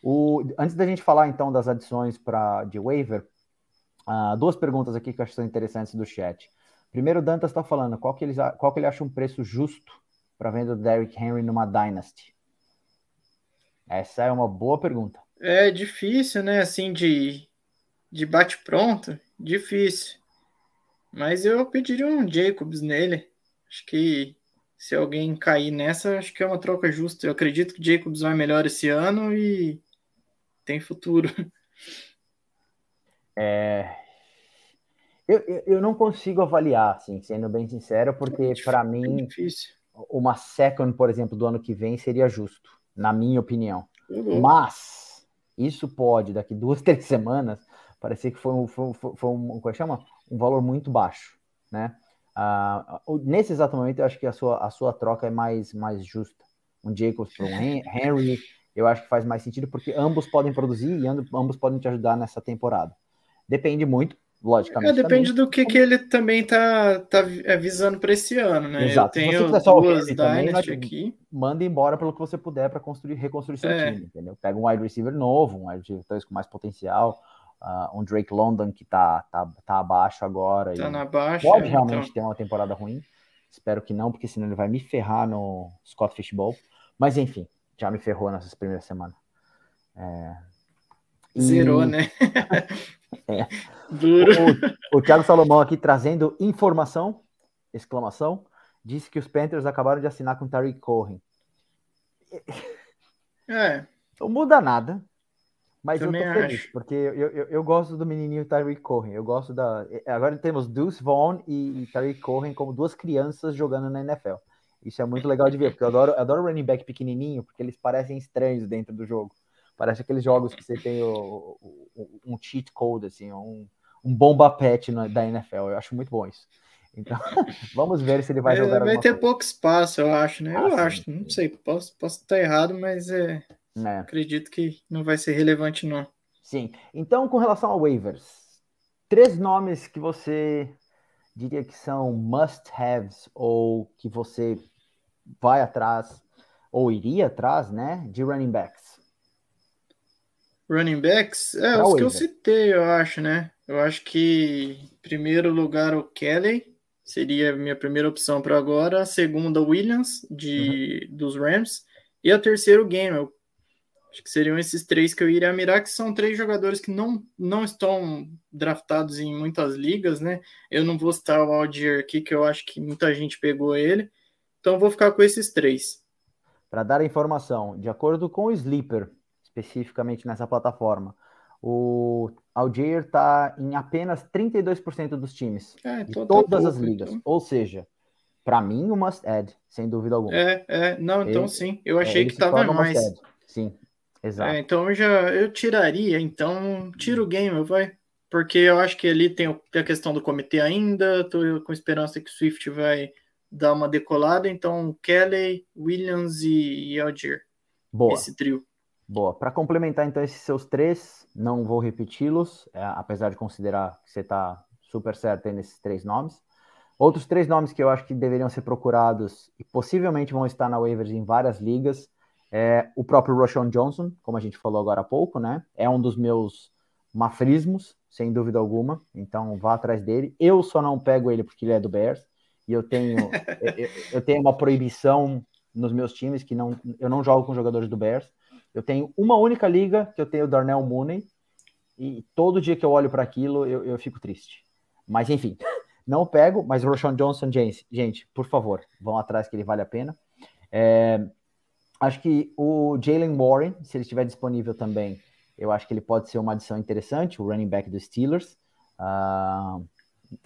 O, antes da gente falar então das adições para de waiver, uh, duas perguntas aqui que eu acho que são interessantes do chat. Primeiro, o Dantas está falando qual que, eles, qual que ele acha um preço justo para venda do Derrick Henry numa Dynasty. Essa é uma boa pergunta. É difícil, né? Assim, de, de bate-pronto, difícil. Mas eu pediria um Jacobs nele. Acho que se alguém cair nessa, acho que é uma troca justa. Eu acredito que Jacobs vai melhor esse ano e tem futuro. É... Eu, eu não consigo avaliar, assim, sendo bem sincero, porque é para mim é uma second, por exemplo, do ano que vem seria justo, na minha opinião. Uhum. Mas isso pode, daqui duas, três semanas, parecer que foi um, foi, foi, foi um, como é chama? Um valor muito baixo, né? Uh, nesse exato momento, eu acho que a sua, a sua troca é mais, mais justa. Um Jacobs para um Henry, eu acho que faz mais sentido, porque ambos podem produzir e ambos podem te ajudar nessa temporada. Depende muito, logicamente. É, depende também. do que, que ele também tá, tá visando para esse ano, né? Exato. Eu tenho Se duas Dynasty aqui. Manda embora pelo que você puder para construir, reconstruir seu é. time, entendeu? Pega um wide receiver novo, um wide receiver com mais potencial uh, um Drake London que tá, tá, tá abaixo agora. Tá na baixa. Pode realmente então. ter uma temporada ruim. Espero que não, porque senão ele vai me ferrar no Scott Fishbowl. Mas enfim, já me ferrou nessas primeiras semanas. É... E... Zerou, né? é. Duro. O, o Thiago Salomão aqui trazendo informação, exclamação, disse que os Panthers acabaram de assinar com o Tariq Cohen. É. Não muda nada. Mas Também eu tô feliz, acho. porque eu, eu, eu, gosto do menininho Tyreek Cohen. Eu gosto da. Agora temos Deuce Vaughn e, e Tyreek Cohen como duas crianças jogando na NFL. Isso é muito legal de ver, porque eu adoro, eu adoro running back pequenininho, porque eles parecem estranhos dentro do jogo. Parece aqueles jogos que você tem o, o, um cheat code, assim, um, um bomba pet na, da NFL. Eu acho muito bom isso. Então, vamos ver se ele vai jogar. Vai ter coisa. pouco espaço, eu acho, né? Ah, eu sim, acho, sim. não sei, posso, posso estar errado, mas é É. Acredito que não vai ser relevante, não. Sim. Então, com relação a waivers, três nomes que você diria que são must-haves ou que você vai atrás ou iria atrás, né, de running backs? Running backs? É, pra os waiver. que eu citei, eu acho, né? Eu acho que, em primeiro lugar, o Kelly seria a minha primeira opção para agora. A segunda, Williams, de, uhum. dos Rams. E a terceira, o. Acho que seriam esses três que eu iria mirar, que são três jogadores que não, não estão draftados em muitas ligas, né? Eu não vou citar o Aldier aqui, que eu acho que muita gente pegou ele. Então vou ficar com esses três. Para dar a informação, de acordo com o Sleeper, especificamente nessa plataforma, o Algier está em apenas 32% dos times. É, de todas as ligas. Então. Ou seja, para mim, o must add, sem dúvida alguma. É, é, não, então ele, sim. Eu achei é, que estava mais. Sim, exato. É, então eu já eu tiraria, então tira o game, vai. Porque eu acho que ali tem a questão do comitê ainda, tô com esperança que o Swift vai dar uma decolada, então Kelly, Williams e, e Algier. Boa. Esse trio. Boa. Para complementar, então, esses seus três, não vou repeti-los, é, apesar de considerar que você está super certo aí nesses três nomes. Outros três nomes que eu acho que deveriam ser procurados e possivelmente vão estar na waivers em várias ligas é o próprio Roshan Johnson, como a gente falou agora há pouco, né? É um dos meus mafrismos, sem dúvida alguma. Então vá atrás dele. Eu só não pego ele porque ele é do Bears e eu tenho eu, eu tenho uma proibição nos meus times que não eu não jogo com jogadores do Bears. Eu tenho uma única liga que eu tenho o Darnell Mooney, e todo dia que eu olho para aquilo eu, eu fico triste. Mas enfim, não pego, mas Roshan Johnson, gente, gente, por favor, vão atrás que ele vale a pena. É, acho que o Jalen Warren, se ele estiver disponível também, eu acho que ele pode ser uma adição interessante, o running back dos Steelers. Uh,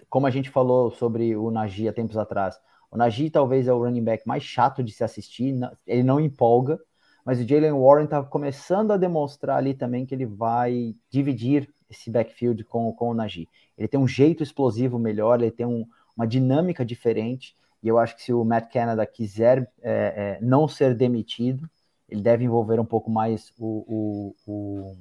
como a gente falou sobre o Najee há tempos atrás, o Najee talvez é o running back mais chato de se assistir, ele não empolga, mas o Jalen Warren está começando a demonstrar ali também que ele vai dividir esse backfield com, com o Najee. Ele tem um jeito explosivo melhor, ele tem um, uma dinâmica diferente, e eu acho que se o Matt Canada quiser é, é, não ser demitido, ele deve envolver um pouco mais o, o, o,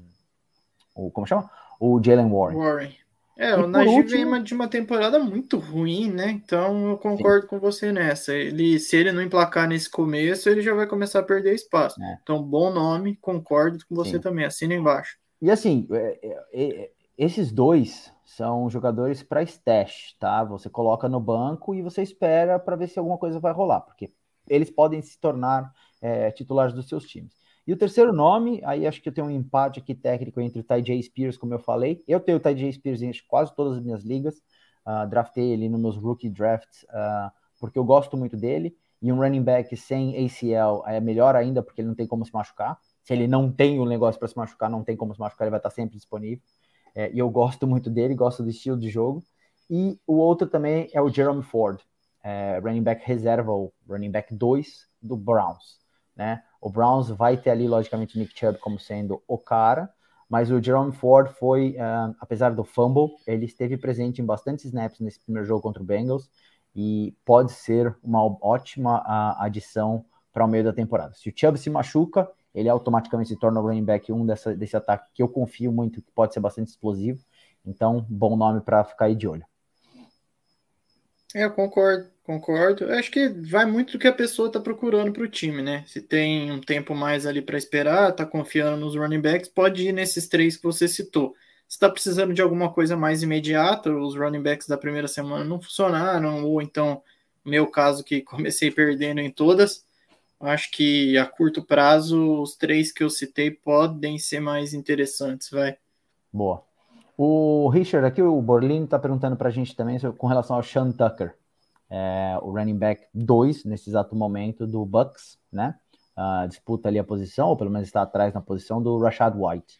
o como chama? O Jalen Warren. Warren. É, o Najee último... vem de uma temporada muito ruim, né? Então eu concordo Sim. com você nessa. Ele, se ele não emplacar nesse começo, ele já vai começar a perder espaço. É. Então, bom nome, concordo com você Sim. também. Assina embaixo. E assim, é, é, é esses dois são jogadores para stash, tá? Você coloca no banco e você espera para ver se alguma coisa vai rolar, porque eles podem se tornar é, titulares dos seus times. E o terceiro nome, aí acho que eu tenho um empate aqui técnico entre o Ty J. Spears, como eu falei. Eu tenho o Ty J. Spears em quase todas as minhas ligas. Uh, draftei ele nos meus rookie drafts, uh, porque eu gosto muito dele. E um running back sem ACL é melhor ainda, porque ele não tem como se machucar. Se ele não tem um negócio para se machucar, não tem como se machucar, ele vai estar sempre disponível. É, e eu gosto muito dele, gosto do estilo de jogo. E o outro também é o Jerome Ford, é, running back reserva, ou running back 2 do Browns. Né? O Browns vai ter ali, logicamente, Nick Chubb como sendo o cara, mas o Jerome Ford foi, uh, apesar do fumble, ele esteve presente em bastante snaps nesse primeiro jogo contra o Bengals e pode ser uma ótima uh, adição para o meio da temporada. Se o Chubb se machuca, ele automaticamente se torna o running back um dessa, desse ataque que eu confio muito que pode ser bastante explosivo. Então, bom nome para ficar aí de olho. É, eu concordo. Concordo. Eu acho que vai muito do que a pessoa está procurando para o time, né? Se tem um tempo mais ali para esperar, está confiando nos running backs, pode ir nesses três que você citou. Se está precisando de alguma coisa mais imediata, os running backs da primeira semana não funcionaram, ou então, meu caso, que comecei perdendo em todas, acho que a curto prazo, os três que eu citei podem ser mais interessantes, vai. Boa. O Richard aqui, o Borlino, está perguntando para a gente também com relação ao Sean Tucker é, o running back 2 nesse exato momento do Bucks, né? Uh, disputa ali a posição, ou pelo menos está atrás na posição do Rashad White.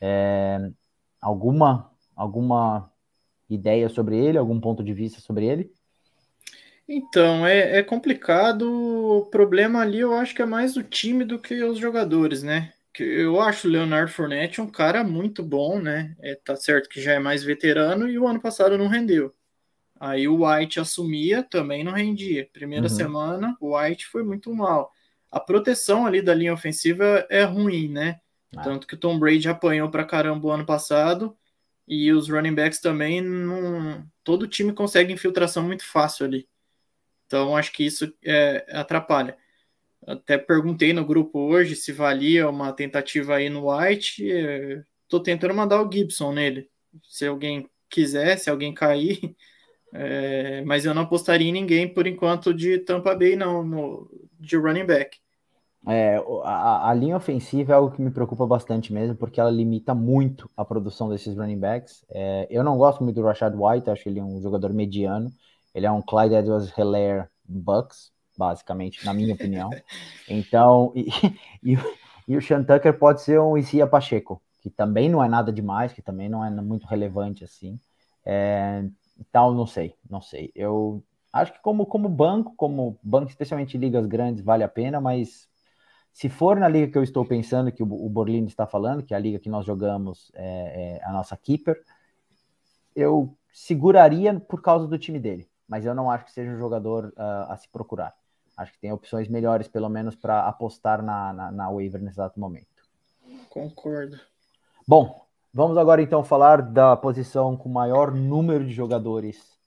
É, alguma, alguma ideia sobre ele, algum ponto de vista sobre ele? Então, é, é complicado. O problema ali eu acho que é mais o time do que os jogadores, né? Eu acho o Leonardo Fournette um cara muito bom, né? É, tá certo que já é mais veterano e o ano passado não rendeu. Aí o White assumia, também não rendia. Primeira uhum. semana, o White foi muito mal. a proteção ali da linha ofensiva é ruim, né? Ah. Tanto que o Tom Brady apanhou para caramba o ano passado e os running backs também não. Todo time consegue infiltração muito fácil ali. Então acho que isso é, atrapalha. Até perguntei no grupo hoje se valia uma tentativa aí no White. Estou tentando mandar o Gibson nele. Se alguém quiser, se alguém cair. É, mas eu não apostaria em ninguém por enquanto de Tampa Bay, não, no, de running back. É, a, a, linha ofensiva é algo que me preocupa bastante mesmo, porque ela limita muito a produção desses running backs. É, eu não gosto muito do Rashad White, acho que ele é um jogador mediano. Ele é um Clyde Edwards-Helaire Bucks, basicamente, na minha opinião. Então, e, e, e, o Sean Tucker pode ser um Isia Pacheco, que também não é nada demais, que também não é muito relevante assim. É, então, não sei, não sei. Eu acho que como, como banco, como banco, especialmente ligas grandes, vale a pena, mas se for na liga que eu estou pensando, que o, o Borlini está falando, que é a liga que nós jogamos, é, é a nossa keeper, eu seguraria por causa do time dele, mas eu não acho que seja um jogador uh, a se procurar. Acho que tem opções melhores, pelo menos, para apostar na, na, na waiver nesse exato momento. Concordo. Bom, vamos agora então falar da posição com maior número de jogadores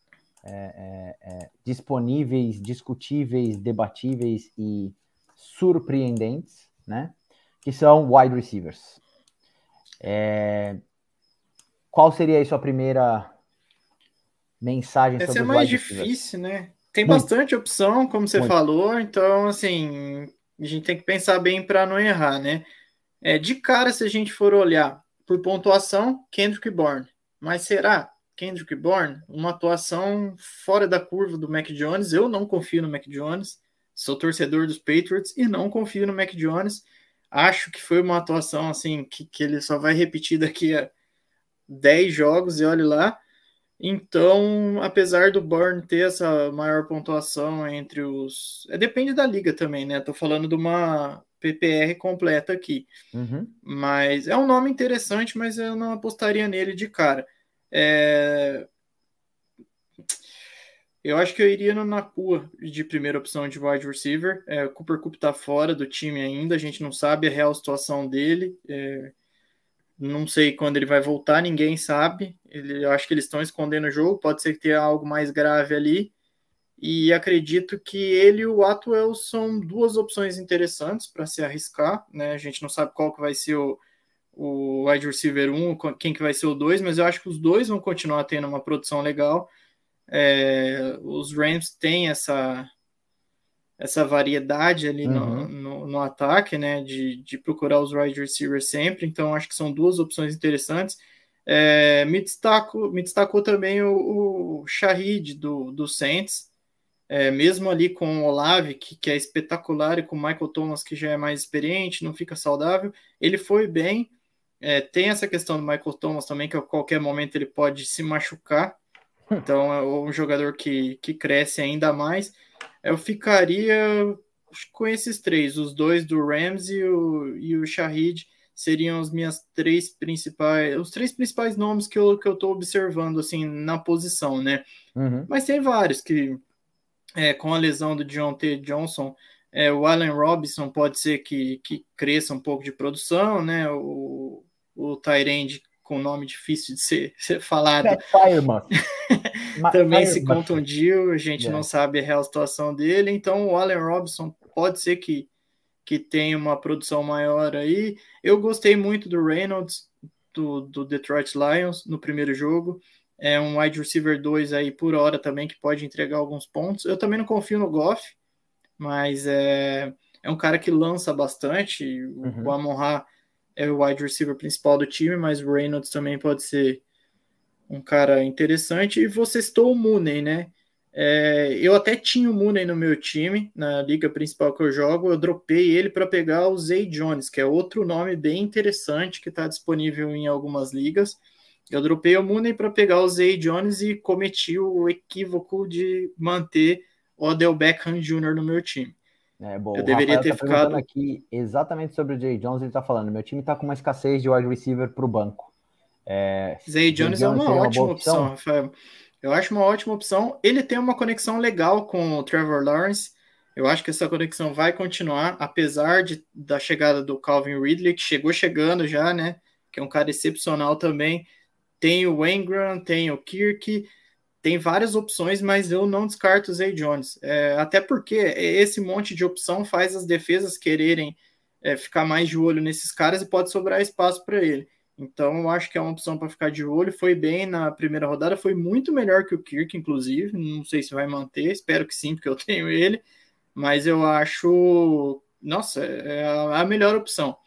é, é, é, disponíveis, discutíveis, debatíveis e surpreendentes, né? Que são wide receivers. É... Qual seria aí sua primeira mensagem Essa sobre é mais difícil, né? Tem Muito. bastante opção, como você Muito. falou, então, assim, a gente tem que pensar bem para não errar, né? É, de cara, se a gente for olhar por pontuação, Kendrick Bourne. Mas será Kendrick Bourne uma atuação fora da curva do Mac Jones? Eu não confio no Mac Jones. Sou torcedor dos Patriots e não confio no Mac Jones. Acho que foi uma atuação assim que, que ele só vai repetir daqui a 10 jogos e olhe lá. Então, apesar do Burn ter essa maior pontuação entre os. É, depende da liga também, né? Tô falando de uma PPR completa aqui. Uhum. Mas é um nome interessante, mas eu não apostaria nele de cara. É... Eu acho que eu iria no Nakua de primeira opção de wide receiver. É, o Cooper Cup tá fora do time ainda, a gente não sabe a real situação dele. É, não sei quando ele vai voltar, ninguém sabe. Ele, eu acho que eles estão escondendo o jogo, pode ser que tenha algo mais grave ali. E acredito que ele e o Atwell são duas opções interessantes para se arriscar. Né? A gente não sabe qual que vai ser o, o wide receiver 1, quem que vai ser o 2, mas eu acho que os dois vão continuar tendo uma produção legal. É, os Rams têm essa, essa variedade ali uhum. no, no, no, ataque, né? De, de procurar os wide receivers sempre. Então, acho que são duas opções interessantes. É, me, destaco, me destacou também o, o Shahid do, do Saints. É, mesmo ali com o Olave, que, que é espetacular, e com o Michael Thomas, que já é mais experiente, não fica saudável, ele foi bem. É, tem essa questão do Michael Thomas também, que a qualquer momento ele pode se machucar. Então é um jogador que, que cresce ainda mais. Eu ficaria com esses três, os dois do Rams e o, e o Shahid seriam as minhas três principais, os três principais nomes que eu, que eu tô observando assim na posição, né? Uhum. Mas tem vários que é, com a lesão do John T. Johnson, é, o Allen Robinson pode ser que, que cresça um pouco de produção, né? O, o Tyrande com nome difícil de ser, ser falado. Também se contundiu, a gente yeah. não sabe a real situação dele, então o Allen Robinson pode ser que, que tenha uma produção maior aí. Eu gostei muito do Reynolds, do, do Detroit Lions, no primeiro jogo. É um wide receiver 2 aí por hora também, que pode entregar alguns pontos. Eu também não confio no Goff, mas é, é um cara que lança bastante. Uhum. O Amon Ra é o wide receiver principal do time, mas o Reynolds também pode ser um cara interessante. E você citou o Mooney, né? É, eu até tinha o Mooney no meu time, na liga principal que eu jogo. Eu dropei ele para pegar o Zay Jones, que é outro nome bem interessante que está disponível em algumas ligas. Eu dropei o Mooney para pegar o Zay Jones e cometi o equívoco de manter o Odell Beckham Jr. no meu time. É, bom, eu deveria ter tá ficado aqui exatamente sobre o Jay Jones. Ele está falando: meu time está com uma escassez de wide receiver para o banco. É, Zay Jones, Jones é uma ótima uma opção, Rafael. Eu acho uma ótima opção. Ele tem uma conexão legal com o Trevor Lawrence. Eu acho que essa conexão vai continuar, apesar de, da chegada do Calvin Ridley, que chegou chegando já, né? Que é um cara excepcional também. Tem o Engram, tem o Kirk, tem várias opções, mas eu não descarto o Zay Jones. É, até porque esse monte de opção faz as defesas quererem é, ficar mais de olho nesses caras e pode sobrar espaço para ele. Então, eu acho que é uma opção para ficar de olho. Foi bem na primeira rodada, foi muito melhor que o Kirk, inclusive. Não sei se vai manter, espero que sim, porque eu tenho ele mas eu acho, nossa, é a melhor opção.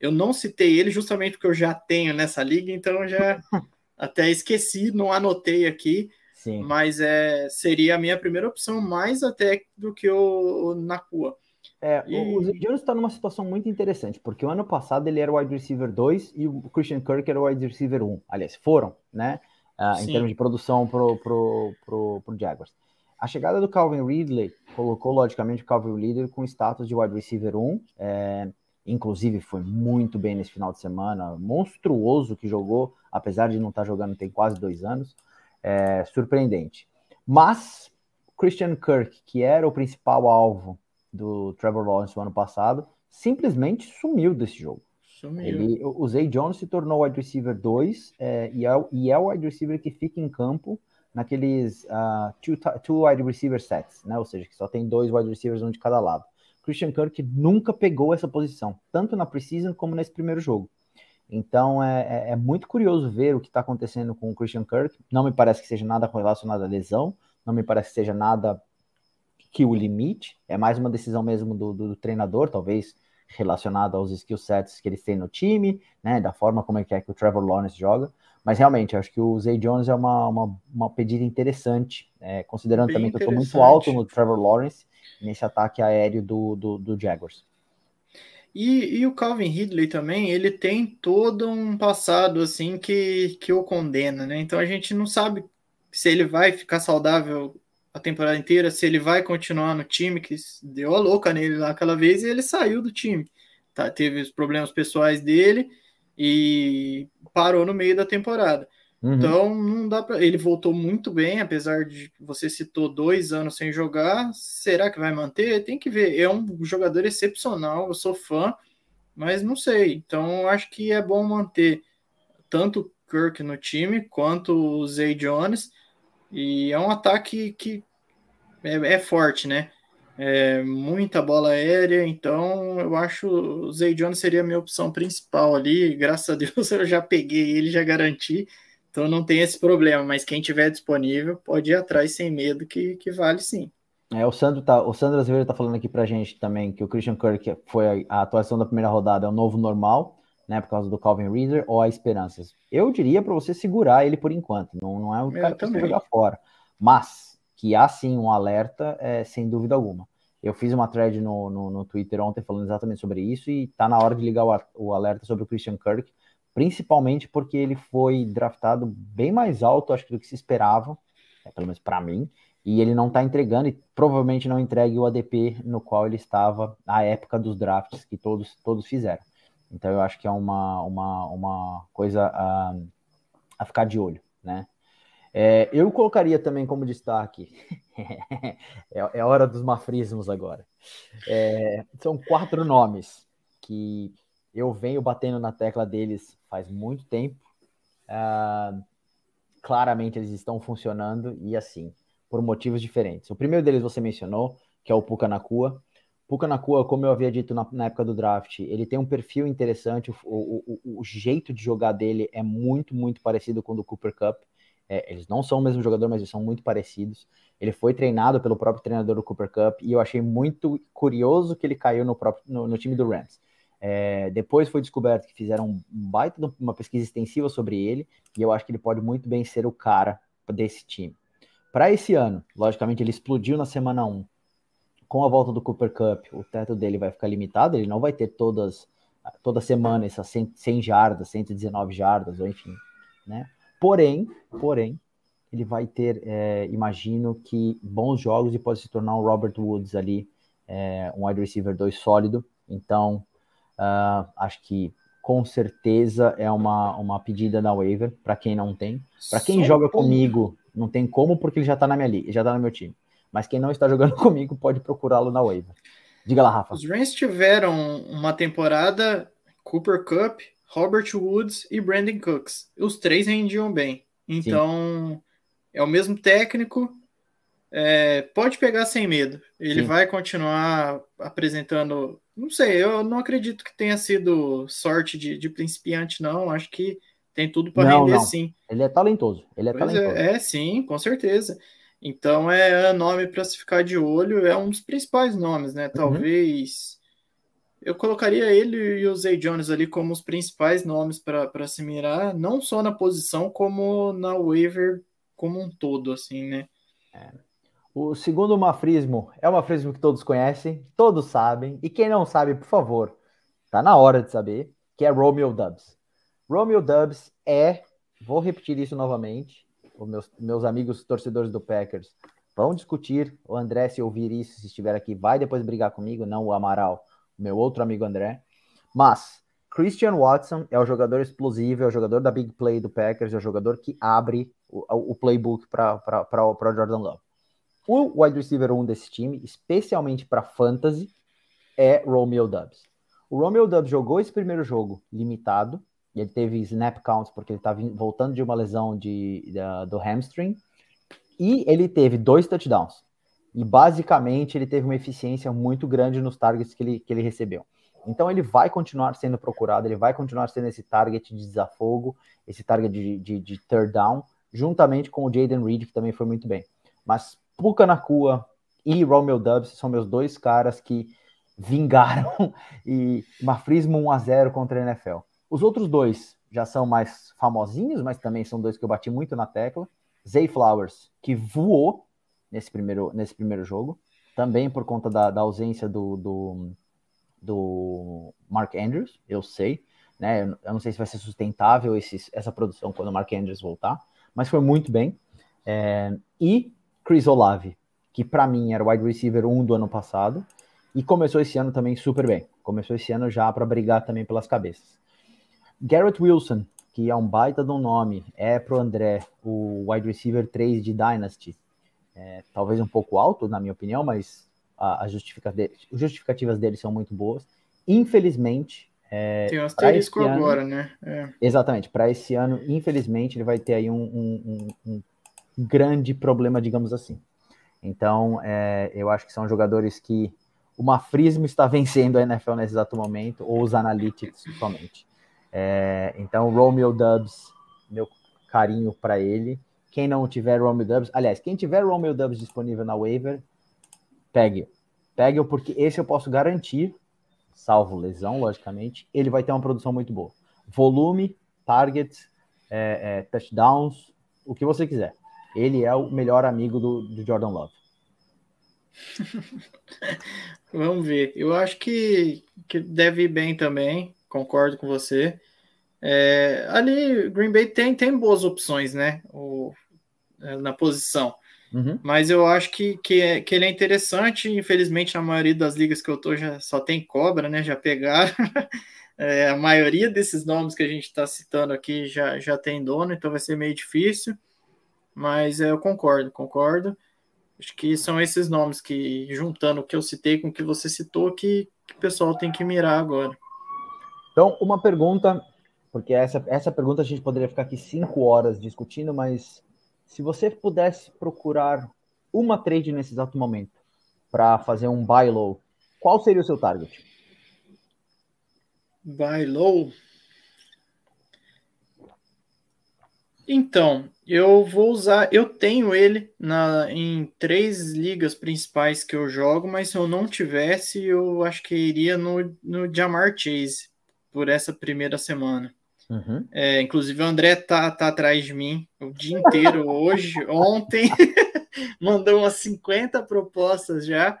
Eu não citei ele justamente porque eu já tenho nessa liga, então eu já até esqueci, não anotei aqui. Sim. Mas é, seria a minha primeira opção, mais até do que o, na rua. É, e... O Zay Jones está numa situação muito interessante, porque o ano passado ele era o wide receiver 2 e o Christian Kirk era o wide receiver 1. Aliás, foram, né? Uh, em termos de produção pro, pro, pro, pro Jaguars. A chegada do Calvin Ridley colocou, logicamente, o Calvin Ridley com status de wide receiver 1. É, inclusive, foi muito bem nesse final de semana. Monstruoso que jogou, apesar de não estar jogando tem quase dois anos. É, surpreendente. Mas, Christian Kirk, que era o principal alvo do Trevor Lawrence no ano passado, simplesmente sumiu desse jogo. Sumiu. Ele, o Zay Jones se tornou wide receiver 2 é, e, é, e é o wide receiver que fica em campo naqueles uh, two, two wide receiver sets, né? Ou seja, que só tem dois wide receivers um de cada lado. Christian Kirk nunca pegou essa posição, tanto na preseason como nesse primeiro jogo. Então é, é, é muito curioso ver o que está acontecendo com o Christian Kirk. Não me parece que seja nada relacionado à lesão, não me parece que seja nada que o limite. É mais uma decisão mesmo do, do, do treinador, talvez relacionado aos skill sets que eles têm no time, né? Da forma como é que, é que o Trevor Lawrence joga. Mas realmente, acho que o Zay Jones é uma, uma, uma pedida interessante, é, considerando Bem também que eu estou muito alto no Trevor Lawrence nesse ataque aéreo do, do, do Jaguars. E, e, o Calvin Ridley também, ele tem todo um passado assim que, que o condena, né? Então a gente não sabe se ele vai ficar saudável a temporada inteira, se ele vai continuar no time, que deu a louca nele lá aquela vez e ele saiu do time. Tá, teve os problemas pessoais dele e parou no meio da temporada. Uhum. Então, não dá para. Ele voltou muito bem, apesar de você citou dois anos sem jogar. Será que vai manter? Tem que ver. É um jogador excepcional, eu sou fã, mas não sei. Então, acho que é bom manter tanto Kirk no time quanto o Zay Jones. E é um ataque que é, é forte, né? é, muita bola aérea, então eu acho o Zay Jones seria a minha opção principal ali. Graças a Deus eu já peguei ele, já garanti, então não tem esse problema. Mas quem tiver disponível pode ir atrás sem medo, que, que vale sim. É, o Sandro tá, o Sandro Azevedo tá falando aqui pra gente também que o Christian Kirk foi a, a atuação da primeira rodada, é o novo normal, né, por causa do Calvin Reader ou a esperanças. Eu diria para você segurar ele por enquanto, não, não é o cara que você jogar fora. Mas que há sim um alerta, é, sem dúvida alguma. Eu fiz uma thread no, no, no, Twitter ontem falando exatamente sobre isso e tá na hora de ligar o, o alerta sobre o Christian Kirk, principalmente porque ele foi draftado bem mais alto, acho que do que se esperava, é, pelo menos para mim, e ele não está entregando e provavelmente não entregue o ADP no qual ele estava na época dos drafts que todos, todos fizeram. Então eu acho que é uma, uma, uma coisa a, a ficar de olho, né? É, eu colocaria também como destaque, é, é, hora dos mafrismos agora. É, são quatro nomes que eu venho batendo na tecla deles faz muito tempo. Uh, claramente eles estão funcionando e assim, por motivos diferentes. O primeiro deles você mencionou, que é o Puka Nakua. Puka Nakua, como eu havia dito na, na, época do draft, ele tem um perfil interessante, o, o, o, o jeito de jogar dele é muito, muito parecido com o do Cooper Cup. É, eles não são o mesmo jogador, mas eles são muito parecidos. Ele foi treinado pelo próprio treinador do Cooper Cup e eu achei muito curioso que ele caiu no, próprio, no, no time do Rams. É, depois foi descoberto que fizeram um baita uma pesquisa extensiva sobre ele e eu acho que ele pode muito bem ser o cara desse time. Para esse ano, logicamente, ele explodiu na semana 1. Com a volta do Cooper Cup, o teto dele vai ficar limitado, ele não vai ter todas toda semana essas 100, 100 jardas, 119 jardas, ou enfim, né? Porém, porém, ele vai ter, é, imagino que, bons jogos e pode se tornar um Robert Woods ali, é, um wide receiver 2 sólido. Então, uh, acho que com certeza é uma, uma pedida da waiver para quem não tem. Para quem Só joga comigo, não tem como, porque ele já está na minha liga, já tá no meu time. Mas quem não está jogando comigo pode procurá-lo na waiver. Diga lá, Rafa. Os Rams tiveram uma temporada Cooper Cup, Robert Woods e Brandon Cooks. Os três rendiam bem. Então, Sim. é o mesmo técnico, é, pode pegar sem medo. Ele Sim. vai continuar apresentando. Não sei, eu não acredito que tenha sido sorte de, de principiante, não. Acho que tem tudo para render não. sim. Ele é talentoso. Ele é pois talentoso. É, é, sim, com certeza. Então é nome para se ficar de olho, é um dos principais nomes, né? Uhum. Talvez uhum. eu colocaria ele e o Zay Jones ali como os principais nomes para se mirar, não só na posição, como na waiver como um todo, assim, né? É. O segundo mafrismo é um mafrismo que todos conhecem, todos sabem, e quem não sabe, por favor, tá na hora de saber, que é Romeo Dubs. Romeo Dubs é, vou repetir isso novamente, os meus, meus amigos torcedores do Packers vão discutir, o André, se ouvir isso, se estiver aqui, vai depois brigar comigo, não o Amaral, meu outro amigo André, mas Christian Watson é o jogador explosivo, é o jogador da big play do Packers, é o jogador que abre o, o playbook para o Jordan Love. O wide receiver 1 desse time, especialmente para fantasy, é Romeo Dubs. O Romeo Dubs jogou esse primeiro jogo limitado, e ele teve snap counts porque ele estava voltando de uma lesão de, do hamstring, e ele teve dois touchdowns. E basicamente ele teve uma eficiência muito grande nos targets que ele, que ele recebeu. Então ele vai continuar sendo procurado, ele vai continuar sendo esse target de desafogo, esse target de, de, de third down, juntamente com o Jaden Reed, que também foi muito bem. Mas Puka Nakua e Romeo Dubs são meus dois caras que vingaram e mafrismo 1 a 0 contra a NFL. Os outros dois já são mais famosinhos, mas também são dois que eu bati muito na tecla. Zay Flowers, que voou nesse primeiro, nesse primeiro jogo, também por conta da, da ausência do, do, do, Mark Andrews, eu sei, né? Eu não sei se vai ser sustentável essa produção quando o Mark Andrews voltar, mas foi muito bem. É, e Chris Olave, que para mim era o wide receiver 1 do ano passado, e começou esse ano também super bem. Começou esse ano já para brigar também pelas cabeças. Garrett Wilson, que é um baita de um nome, é pro André o wide receiver 3 de Dynasty. É, talvez um pouco alto, na minha opinião, mas as justificativas dele são muito boas. Infelizmente. É, Tem um asterisco ano, agora, né? É. Exatamente. Para esse ano, infelizmente, ele vai ter aí um, um, um, grande problema, digamos assim. Então, é, eu acho que são jogadores que o mafrismo está vencendo a NFL nesse exato momento, ou os analytics somente. É, então, Romeo Dubs, meu carinho para ele. Quem não tiver Romeo Dubs, aliás, quem tiver Romeo Dubs disponível na waiver, pegue. Pegue-o, porque esse eu posso garantir, salvo lesão, logicamente, ele vai ter uma produção muito boa. Volume, targets, é, é, touchdowns, o que você quiser. Ele é o melhor amigo do, do Jordan Love. Vamos ver. Eu acho que, que deve ir bem também. Concordo com você. É, ali, Green Bay tem, tem boas opções, né? O, é, na posição. Uhum. Mas eu acho que, que, é, que ele é interessante. Infelizmente, na maioria das ligas que eu tô já só tem cobra, né? Já pegaram. é, a maioria desses nomes que a gente está citando aqui já, já tem dono, então vai ser meio difícil. Mas é, eu concordo, concordo. Acho que são esses nomes que, juntando o que eu citei com o que você citou, que, que o pessoal tem que mirar agora. Então, uma pergunta, porque essa, essa pergunta a gente poderia ficar aqui cinco horas discutindo, mas se você pudesse procurar uma trade nesse exato momento para fazer um buy low, qual seria o seu target? Buy low? Então, eu vou usar. Eu tenho ele na, em três ligas principais que eu jogo, mas se eu não tivesse, eu acho que iria no, no Jamar Chase por essa primeira semana. Uhum. É, inclusive o André tá, tá atrás de mim o dia inteiro hoje, ontem, mandou umas 50 propostas já,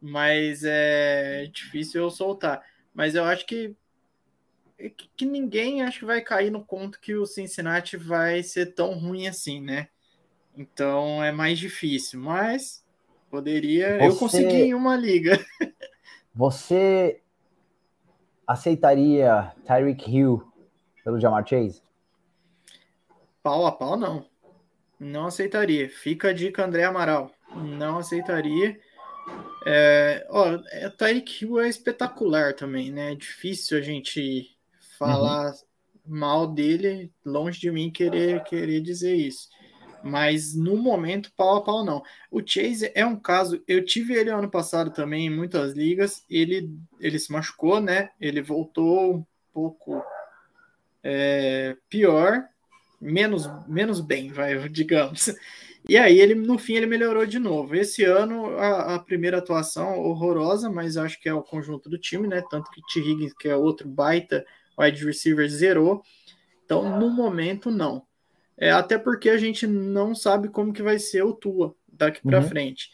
mas é difícil eu soltar. Mas eu acho que é que ninguém acho que vai cair no conto que o Cincinnati vai ser tão ruim assim, né? Então é mais difícil, mas poderia. Você, eu consegui em uma liga. você aceitaria Tyreek Hill pelo Jamar Chase? Pau a pau, não. Não aceitaria. Fica a dica, André Amaral. Não aceitaria. É, ó, é, Tyreek Hill é espetacular também, né? É difícil a gente falar uhum. mal dele, longe de mim querer, querer dizer isso. Mas no momento, pau a pau não. O Chase é um caso, eu tive ele ano passado também em muitas ligas, ele, ele se machucou, né? Ele voltou um pouco é, pior, menos, menos bem, vai, digamos. E aí ele no fim ele melhorou de novo. Esse ano a, a, primeira atuação horrorosa, mas acho que é o conjunto do time, né? Tanto que T. Higgins, que é outro baita wide receiver, zerou. Então no momento não. É, até porque a gente não sabe como que vai ser o Tua daqui para uhum. frente.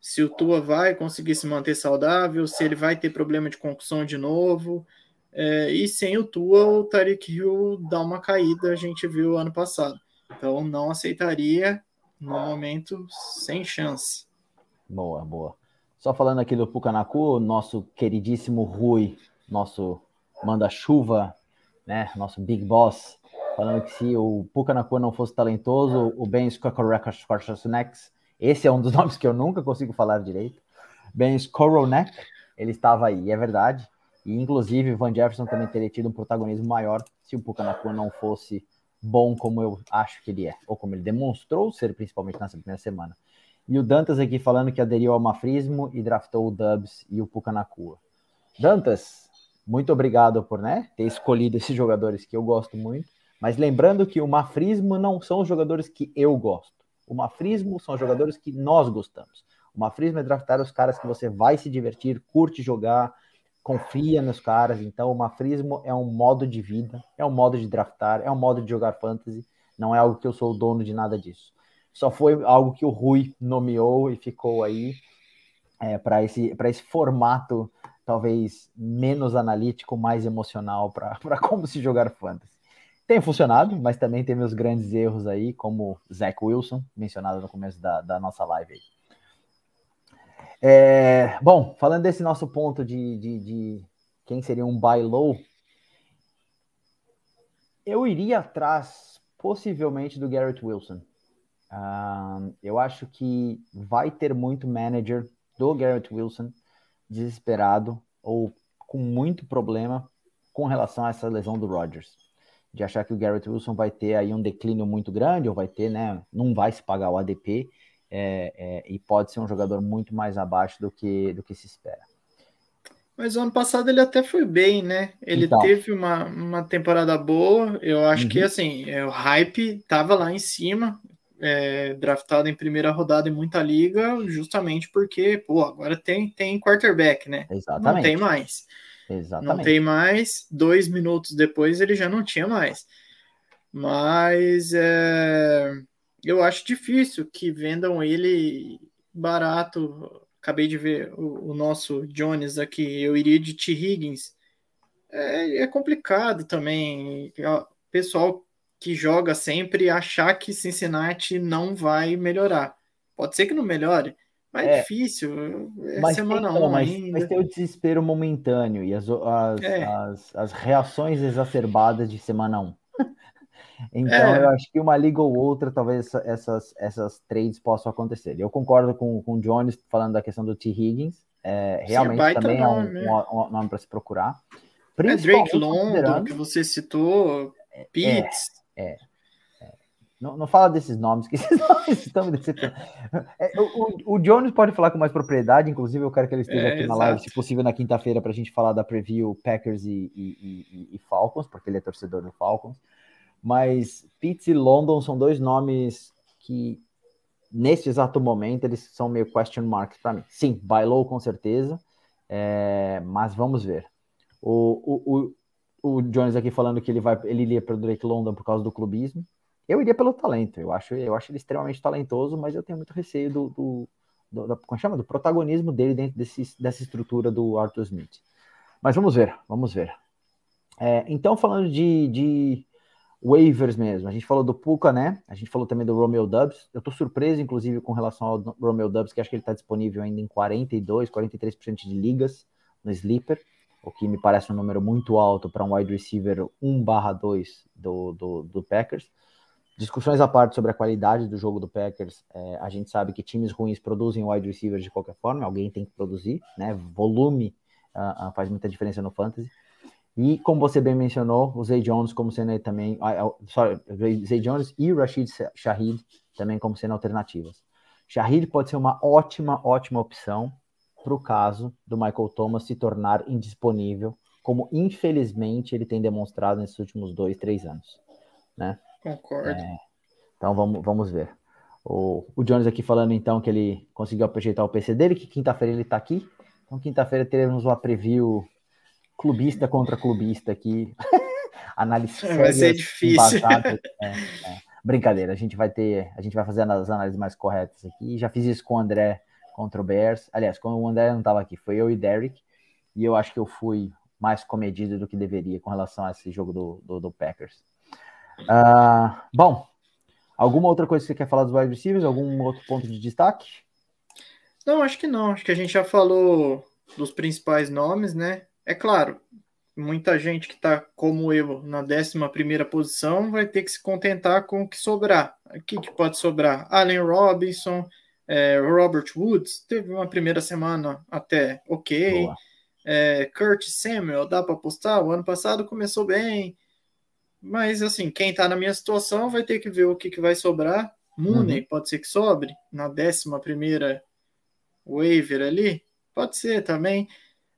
Se o Tua vai conseguir se manter saudável, se ele vai ter problema de concussão de novo. É, e sem o Tua, o Tariq Hill dá uma caída, a gente viu ano passado. Então não aceitaria no momento sem chance. Boa, boa. Só falando aqui do Pucanacu, nosso queridíssimo Rui, nosso manda-chuva, né? Nosso Big Boss, falando que se o Pucanacu não fosse talentoso, o Ben Skoronek, esse é um dos nomes que eu nunca consigo falar direito, Ben Skoronek, ele estava aí, é verdade. E inclusive Van Jefferson também teria tido um protagonismo maior se o Pucanacu não fosse bom como eu acho que ele é, ou como ele demonstrou ser, principalmente nessa primeira semana. E o Dantas aqui falando que aderiu ao mafrismo e draftou o Dubs e o Pucanacua. Dantas, muito obrigado por né, ter escolhido esses jogadores que eu gosto muito, mas lembrando que o mafrismo não são os jogadores que eu gosto. O mafrismo são os jogadores que nós gostamos. O mafrismo é draftar os caras que você vai se divertir, curte jogar, confia nos caras. Então, o mafrismo é um modo de vida, é um modo de draftar, é um modo de jogar fantasy. Não é algo que eu sou o dono de nada disso. Só foi algo que o Rui nomeou e ficou aí é, para esse, esse formato talvez menos analítico, mais emocional para como se jogar fantasy. Tem funcionado, mas também tem meus grandes erros aí, como Zach Wilson, mencionado no começo da, da nossa live aí. É, bom, falando desse nosso ponto de, de, de, quem seria um buy low, eu iria atrás possivelmente do Garrett Wilson. Uh, eu acho que vai ter muito manager do Garrett Wilson desesperado ou com muito problema com relação a essa lesão do Rodgers. De achar que o Garrett Wilson vai ter aí um declínio muito grande, ou vai ter, né? Não vai se pagar o ADP é, é, e pode ser um jogador muito mais abaixo do que, do que se espera. Mas ano passado ele até foi bem, né? Ele então. teve uma, uma temporada boa. Eu acho uhum. que assim, é, o hype tava lá em cima, é, draftado em primeira rodada em muita liga, justamente porque, pô, agora tem, tem quarterback, né? Exatamente. Não tem mais. Exatamente. Não tem mais. Dois minutos depois ele já não tinha mais. Mas é, eu acho difícil que vendam ele barato. Acabei de ver o, o nosso Jones aqui. Eu iria de T. Higgins. É, é complicado também. O pessoal que joga sempre achar que Cincinnati não vai melhorar. Pode ser que não melhore, mas é, é difícil. É mas semana tem, 1 mas, ainda. Mas tem o desespero momentâneo e as, as, é. as, as reações exacerbadas de semana 1. Então, é. eu acho que uma liga ou outra, talvez essas, essas trades possam acontecer. Eu concordo com, com o Jones falando da questão do T. Higgins. É, realmente Sim, também nome, é um, um, um nome para se procurar. É Drake London, que você citou, é, Pitts. É, é, é, Não, não fala desses nomes, que esses nomes estão me decepcionando. É, o, o, Jones pode falar com mais propriedade, inclusive eu quero que ele esteja aqui na live, se possível, na quinta-feira, para a gente falar da preview Packers e, e, e, e Falcons, porque ele é torcedor do Falcons. Mas Pitts e London são dois nomes que, nesse exato momento, eles são meio question marks para mim. Sim, buy low com certeza, é, mas vamos ver. O, o, o, o Jones aqui falando que ele vai ele iria para o Drake London por causa do clubismo. Eu iria pelo talento. Eu acho, eu acho ele extremamente talentoso, mas eu tenho muito receio do, do, do, como chama? do protagonismo dele dentro desse, dessa estrutura do Arthur Smith. Mas vamos ver, vamos ver. É, então, falando de, de waivers mesmo. A gente falou do Puka, né? A gente falou também do Romeo Dubs. Eu tô surpreso, inclusive, com relação ao Romeo Dubs, que acho que ele tá disponível ainda em 42, 43% de ligas no Sleeper, o que me parece um número muito alto para um wide receiver 1/2 do, do, do Packers. discussões à parte sobre a qualidade do jogo do Packers, é, a gente sabe que times ruins produzem wide receivers de qualquer forma, alguém tem que produzir, né? Volume uh, uh, faz muita diferença no fantasy. E como você bem mencionou, o Zay Jones como sendo também, uh, sorry, Zay Jones e Rashid Shahid também como sendo alternativas. Shahid pode ser uma ótima, ótima opção para o caso do Michael Thomas se tornar indisponível, como infelizmente ele tem demonstrado nesses últimos dois, três anos, né? Concordo. É, então vamos, vamos ver. O, o Jones aqui falando então que ele conseguiu aproveitar o PC dele, que quinta-feira ele está aqui. Então quinta-feira teremos uma preview clubista contra clubista aqui. Análise é, Vai ser difícil. É, é. Brincadeira, a gente vai ter, a gente vai fazer as análises mais corretas aqui. Já fiz isso com o André contra o Bears. Aliás, quando o André não estava aqui, foi eu e Derek. E eu acho que eu fui mais comedido do que deveria com relação a esse jogo do, do, do Packers. Uh, bom, alguma outra coisa que você quer falar dos wide receivers? Algum outro ponto de destaque? Não, acho que não. Acho que a gente já falou dos principais nomes, né? É claro, muita gente que está como eu na 11 posição vai ter que se contentar com o que sobrar. O que, que pode sobrar? Allen Robinson, é, Robert Woods, teve uma primeira semana até ok. É, Kurt Samuel, dá para apostar? O ano passado começou bem. Mas, assim, quem está na minha situação vai ter que ver o que, que vai sobrar. Mooney uhum. pode ser que sobre na 11 waiver ali. Pode ser também.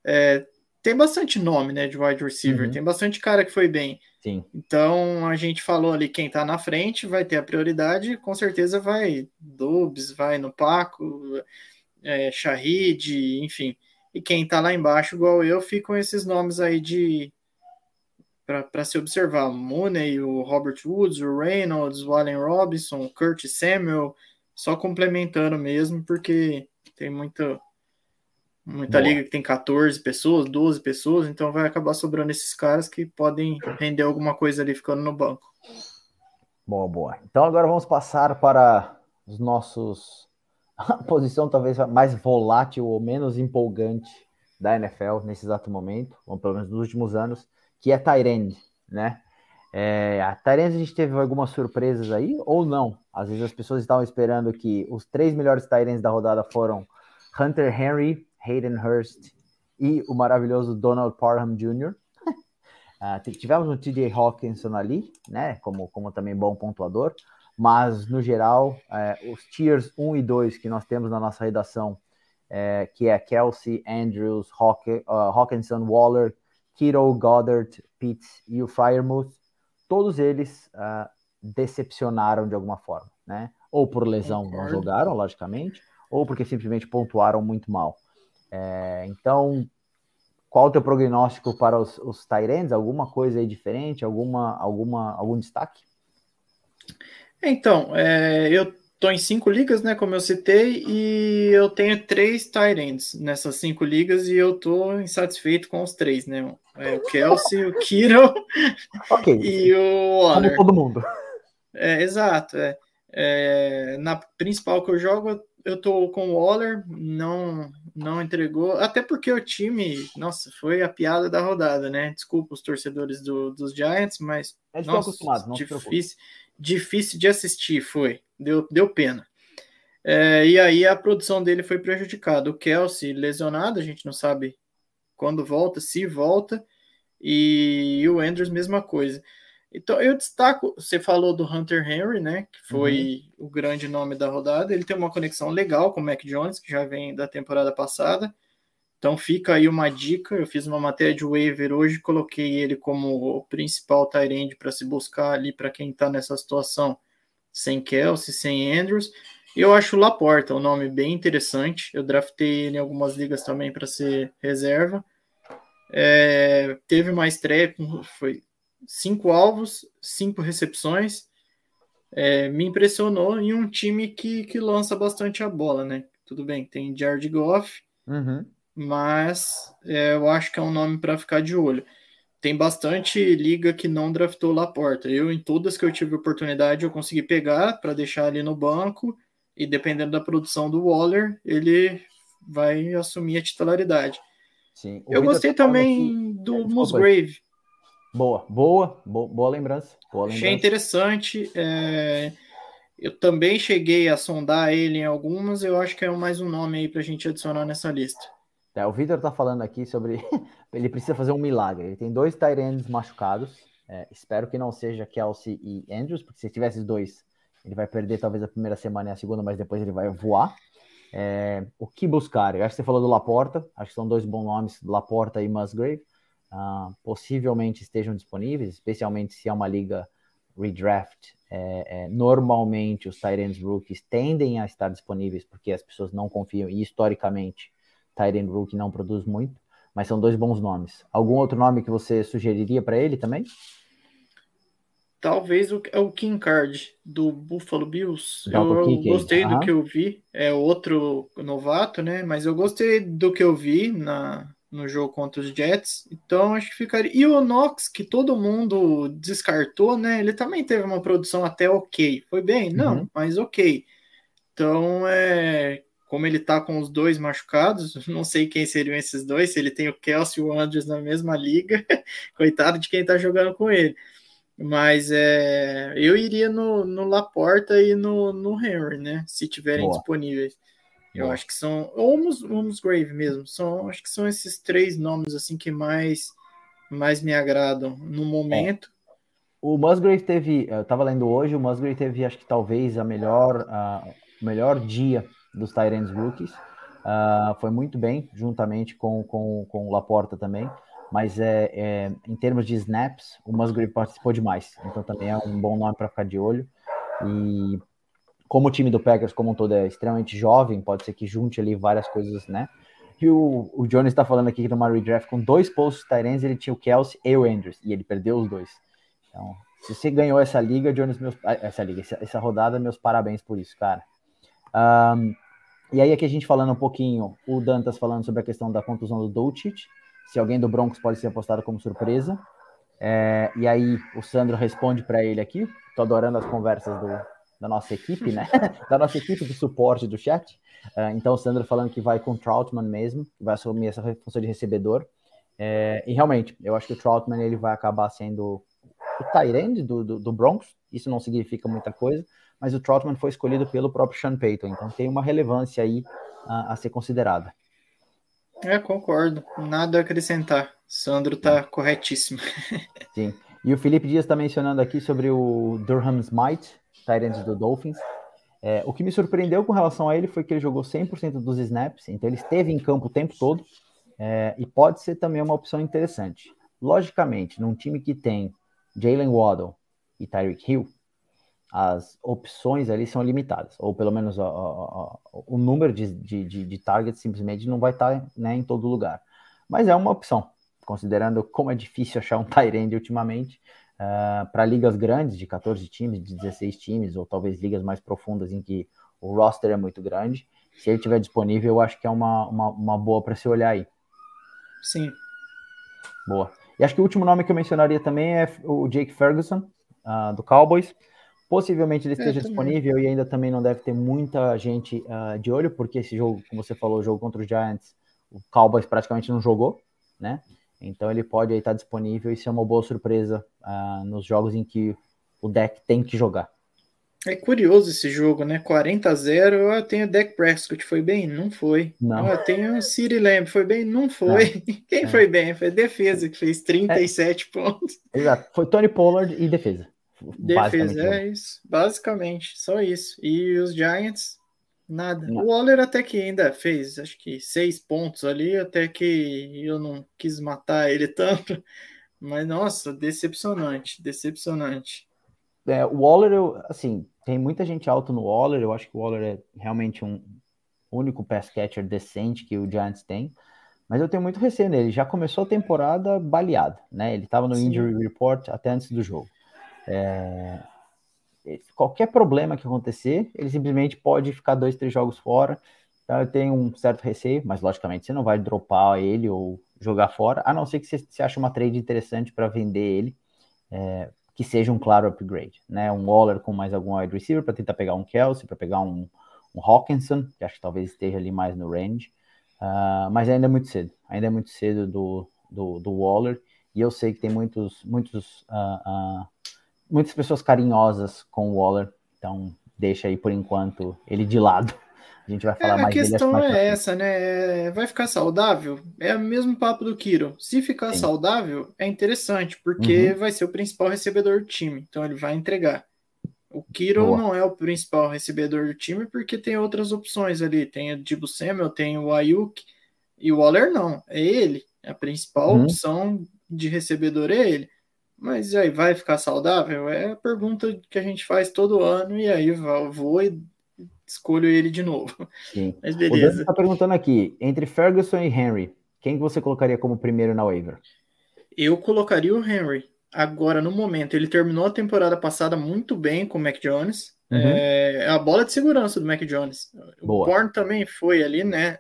É, tem bastante nome, né, de wide receiver. Uhum. Tem bastante cara que foi bem. Sim. Então, a gente falou ali, quem tá na frente vai ter a prioridade. Com certeza vai Dubs, vai no Paco, é, Shahid, enfim. E quem tá lá embaixo, igual eu, ficam esses nomes aí de para se observar. Mooney, o Robert Woods, o Reynolds, o Allen Robinson, o Kurt Samuel, só complementando mesmo, porque tem muita, muita liga que tem 14 pessoas, 12 pessoas, então vai acabar sobrando esses caras que podem render alguma coisa ali ficando no banco. Boa, boa. Então agora vamos passar para os nossos. A posição talvez mais volátil ou menos empolgante da NFL nesse exato momento, ou pelo menos nos últimos anos, que é Tyrande, né? É, a Tyrande a gente teve algumas surpresas aí, ou não. Às vezes as pessoas estavam esperando que os três melhores Tyrands da rodada foram Hunter Henry, Hayden Hurst e o maravilhoso Donald Parham Jr. uh, ah, tivemos o TJ Hawkinson ali, né? Como, como também bom pontuador, mas no geral, uh, os tiers 1 e 2 que nós temos na nossa redação, uh, que é Kelsey, Andrews, Hawk, Hawkinson, Waller, Kittle, Goddard, Pitts e o Fryermuth, todos eles uh, decepcionaram de alguma forma, né? Ou por lesão não jogaram, logicamente, ou porque simplesmente pontuaram muito mal. É, então, qual o teu prognóstico para os, os? Alguma coisa aí diferente? Alguma, alguma, algum destaque? Então, é, eu tô em cinco ligas, né? Como eu citei, e eu tenho três Tyrants nessas cinco ligas e eu tô insatisfeito com os três, né? É, o Kelsey, o Kiro okay. e o Waller. Como todo mundo. É, exato. É. É, na principal que eu jogo, eu tô com o Waller, não, não entregou, até porque o time, nossa, foi a piada da rodada, né? Desculpa os torcedores do, dos Giants, mas é nossa, não difícil, difícil de assistir, foi, deu, deu pena. É, e aí a produção dele foi prejudicada. O Kelsey lesionado, a gente não sabe quando volta, se volta, e o Andrews, mesma coisa. Então eu destaco, você falou do Hunter Henry, né, que foi uhum. o grande nome da rodada. Ele tem uma conexão legal com o Mac Jones, que já vem da temporada passada. Então fica aí uma dica. Eu fiz uma matéria de waiver hoje, coloquei ele como o principal tight para se buscar ali para quem está nessa situação sem Kelsey, sem Andrews. Eu acho o Laporta um nome bem interessante. Eu draftei ele em algumas ligas também para ser reserva. É, teve uma estreia, foi cinco alvos, cinco recepções. É, me impressionou em um time que, que lança bastante a bola, né? Tudo bem, tem Jared Goff, uhum. mas é, eu acho que é um nome para ficar de olho. Tem bastante liga que não draftou Laporta. Eu, em todas que eu tive oportunidade, eu consegui pegar para deixar ali no banco e dependendo da produção do Waller, ele vai assumir a titularidade. Sim. eu gostei também do Musgrave. Boa, boa, boa, boa lembrança. Boa lembrança. Achei interessante. É... Eu também cheguei a sondar ele em algumas, eu acho que é mais um nome aí para a gente adicionar nessa lista. É, o Vitor está falando aqui sobre. ele precisa fazer um milagre. Ele tem dois Tyrands machucados. É, espero que não seja Kelsey e Andrews, porque se tivesse dois, ele vai perder talvez a primeira semana e a segunda, mas depois ele vai voar. É, o que buscar? Eu acho que você falou do Laporta, acho que são dois bons nomes, Laporta e Musgrave. Uh, possivelmente estejam disponíveis, especialmente se é uma liga redraft. É, é, normalmente os Tyrants rookies tendem a estar disponíveis porque as pessoas não confiam e historicamente Tyrant rookie não produz muito, mas são dois bons nomes. Algum outro nome que você sugeriria para ele também? Talvez o, é o King Card do Buffalo Bills. eu, eu gostei do que eu vi. É outro novato, né? Mas eu gostei do que eu vi na, no jogo contra os Jets. Então acho que ficaria. E o Knox, que todo mundo descartou, né? Ele também teve uma produção até ok. Foi bem? Não, uhum. mas ok. Então é. Como ele tá com os dois machucados, não sei quem seriam esses dois, se ele tem o Kelsey e o Andrews na mesma liga, coitado de quem tá jogando com ele. Mas é, eu iria no, no Laporta e no, no Henry, né? Se tiverem Boa. disponíveis. Eu acho que são. Ou o Musgrave mesmo. São, acho que são esses três nomes assim que mais, mais me agradam no momento. É. O Musgrave teve. Eu tava lendo hoje, o Musgrave teve, acho que talvez, a melhor, o melhor dia dos Tyrants Rookies. Uh, foi muito bem, juntamente com, com, com o Laporta também mas é, é, em termos de snaps, o Musgrave participou demais, então também é um bom nome para ficar de olho. E como o time do Packers, como um todo, é extremamente jovem, pode ser que junte ali várias coisas, né? E o, o Jones está falando aqui que no Murray Draft, com dois posts Tyrens, ele tinha o Kelsey e o Andrews, e ele perdeu os dois. Então, se você ganhou essa liga, Jones, meus, ah, essa liga, essa, essa rodada, meus parabéns por isso, cara. Um, e aí aqui a gente falando um pouquinho, o Dantas falando sobre a questão da contusão do Dolchich, se alguém do Broncos pode ser apostado como surpresa. É, e aí o Sandro responde para ele aqui. Tô adorando as conversas do, da nossa equipe, né? da nossa equipe de suporte do chat. É, então o Sandro falando que vai com o Troutman mesmo, que vai assumir essa função de recebedor. É, e realmente, eu acho que o Troutman ele vai acabar sendo o Tyrande do, do, do, Broncos. Isso não significa muita coisa, mas o Troutman foi escolhido pelo próprio Sean Payton, então tem uma relevância aí a, a ser considerada. É, concordo. Nada a acrescentar. Sandro tá corretíssimo. Sim. E o Felipe Dias está mencionando aqui sobre o Durham Smite, Tyrants do Dolphins. É, o que me surpreendeu com relação a ele foi que ele jogou 100% dos snaps, então ele esteve em campo o tempo todo é, e pode ser também uma opção interessante. Logicamente, num time que tem Jalen Waddle e Tyreek Hill, as opções ali são limitadas, ou pelo menos ó, ó, ó, o número de, de, de, targets simplesmente não vai estar né, em todo lugar. Mas é uma opção, considerando como é difícil achar um Tyrande ultimamente, uh, ah, para ligas grandes, de 14 times, de 16 times, ou talvez ligas mais profundas em que o roster é muito grande, se ele estiver disponível, eu acho que é uma, uma, uma boa para se olhar aí. Sim. Boa. E acho que o último nome que eu mencionaria também é o Jake Ferguson, uh, do Cowboys. Possivelmente ele é, esteja disponível e ainda também não deve ter muita gente uh, de olho, porque esse jogo, como você falou, o jogo contra os Giants, o Cowboys praticamente não jogou, né? Então ele pode aí estar disponível e ser uma boa surpresa uh, nos jogos em que o deck tem que jogar. É curioso esse jogo, né? 40 a 0. Eu tenho o Deck Prescott, foi bem? Não foi. Não. Eu tenho o City Lamb, foi bem? Não foi. Não. Quem é. foi bem? Foi defesa que fez 37 é. pontos. Exato. Foi Tony Pollard e defesa. Defesa, é isso. Basicamente, só isso. E os Giants, nada. Não. O Waller até que ainda fez, acho que seis pontos ali, até que eu não quis matar ele tanto. Mas, nossa, decepcionante, decepcionante. É, o Waller, eu, assim, tem muita gente alto no Waller. Eu acho que o Waller é realmente um único pass catcher decente que o Giants tem. Mas eu tenho muito receio nele. Já começou a temporada baleado, né? Ele estava no Sim. injury report até antes do jogo. É, qualquer problema que acontecer, ele simplesmente pode ficar dois, três jogos fora. Então eu tenho um certo receio, mas logicamente você não vai dropar ele ou jogar fora, a não ser que você, ache uma trade interessante para vender ele, é, que seja um claro upgrade, né? Um Waller com mais algum wide receiver para tentar pegar um Kelsey, para pegar um, um Hawkinson, que acho que talvez esteja ali mais no range, uh, mas ainda é muito cedo, ainda é muito cedo do, do, do Waller e eu sei que tem muitos, muitos, uh, uh, muitas pessoas carinhosas com o Waller, então deixa aí por enquanto ele de lado. A gente vai falar é, mais dele. A questão é essa, né? Vai ficar saudável? É o mesmo papo do Kiro. Se ficar Sim. saudável, é interessante, porque uhum. vai ser o principal recebedor do time. Então ele vai entregar. O Kiro Boa. não é o principal recebedor do time, porque tem outras opções ali. Tem o Dibu Samuel, tem o Ayuk, e o Waller não. É ele. A principal uhum. opção de recebedor é ele. Mas aí vai ficar saudável? É a pergunta que a gente faz todo ano, e aí vou e escolho ele de novo. Sim. Mas beleza. O está perguntando aqui, entre Ferguson e Henry, quem você colocaria como primeiro na waiver? Eu colocaria o Henry. Agora, no momento, ele terminou a temporada passada muito bem com o Mac Jones. Uhum. É a bola de segurança do Mac Jones. Boa. O Bourne também foi ali, né?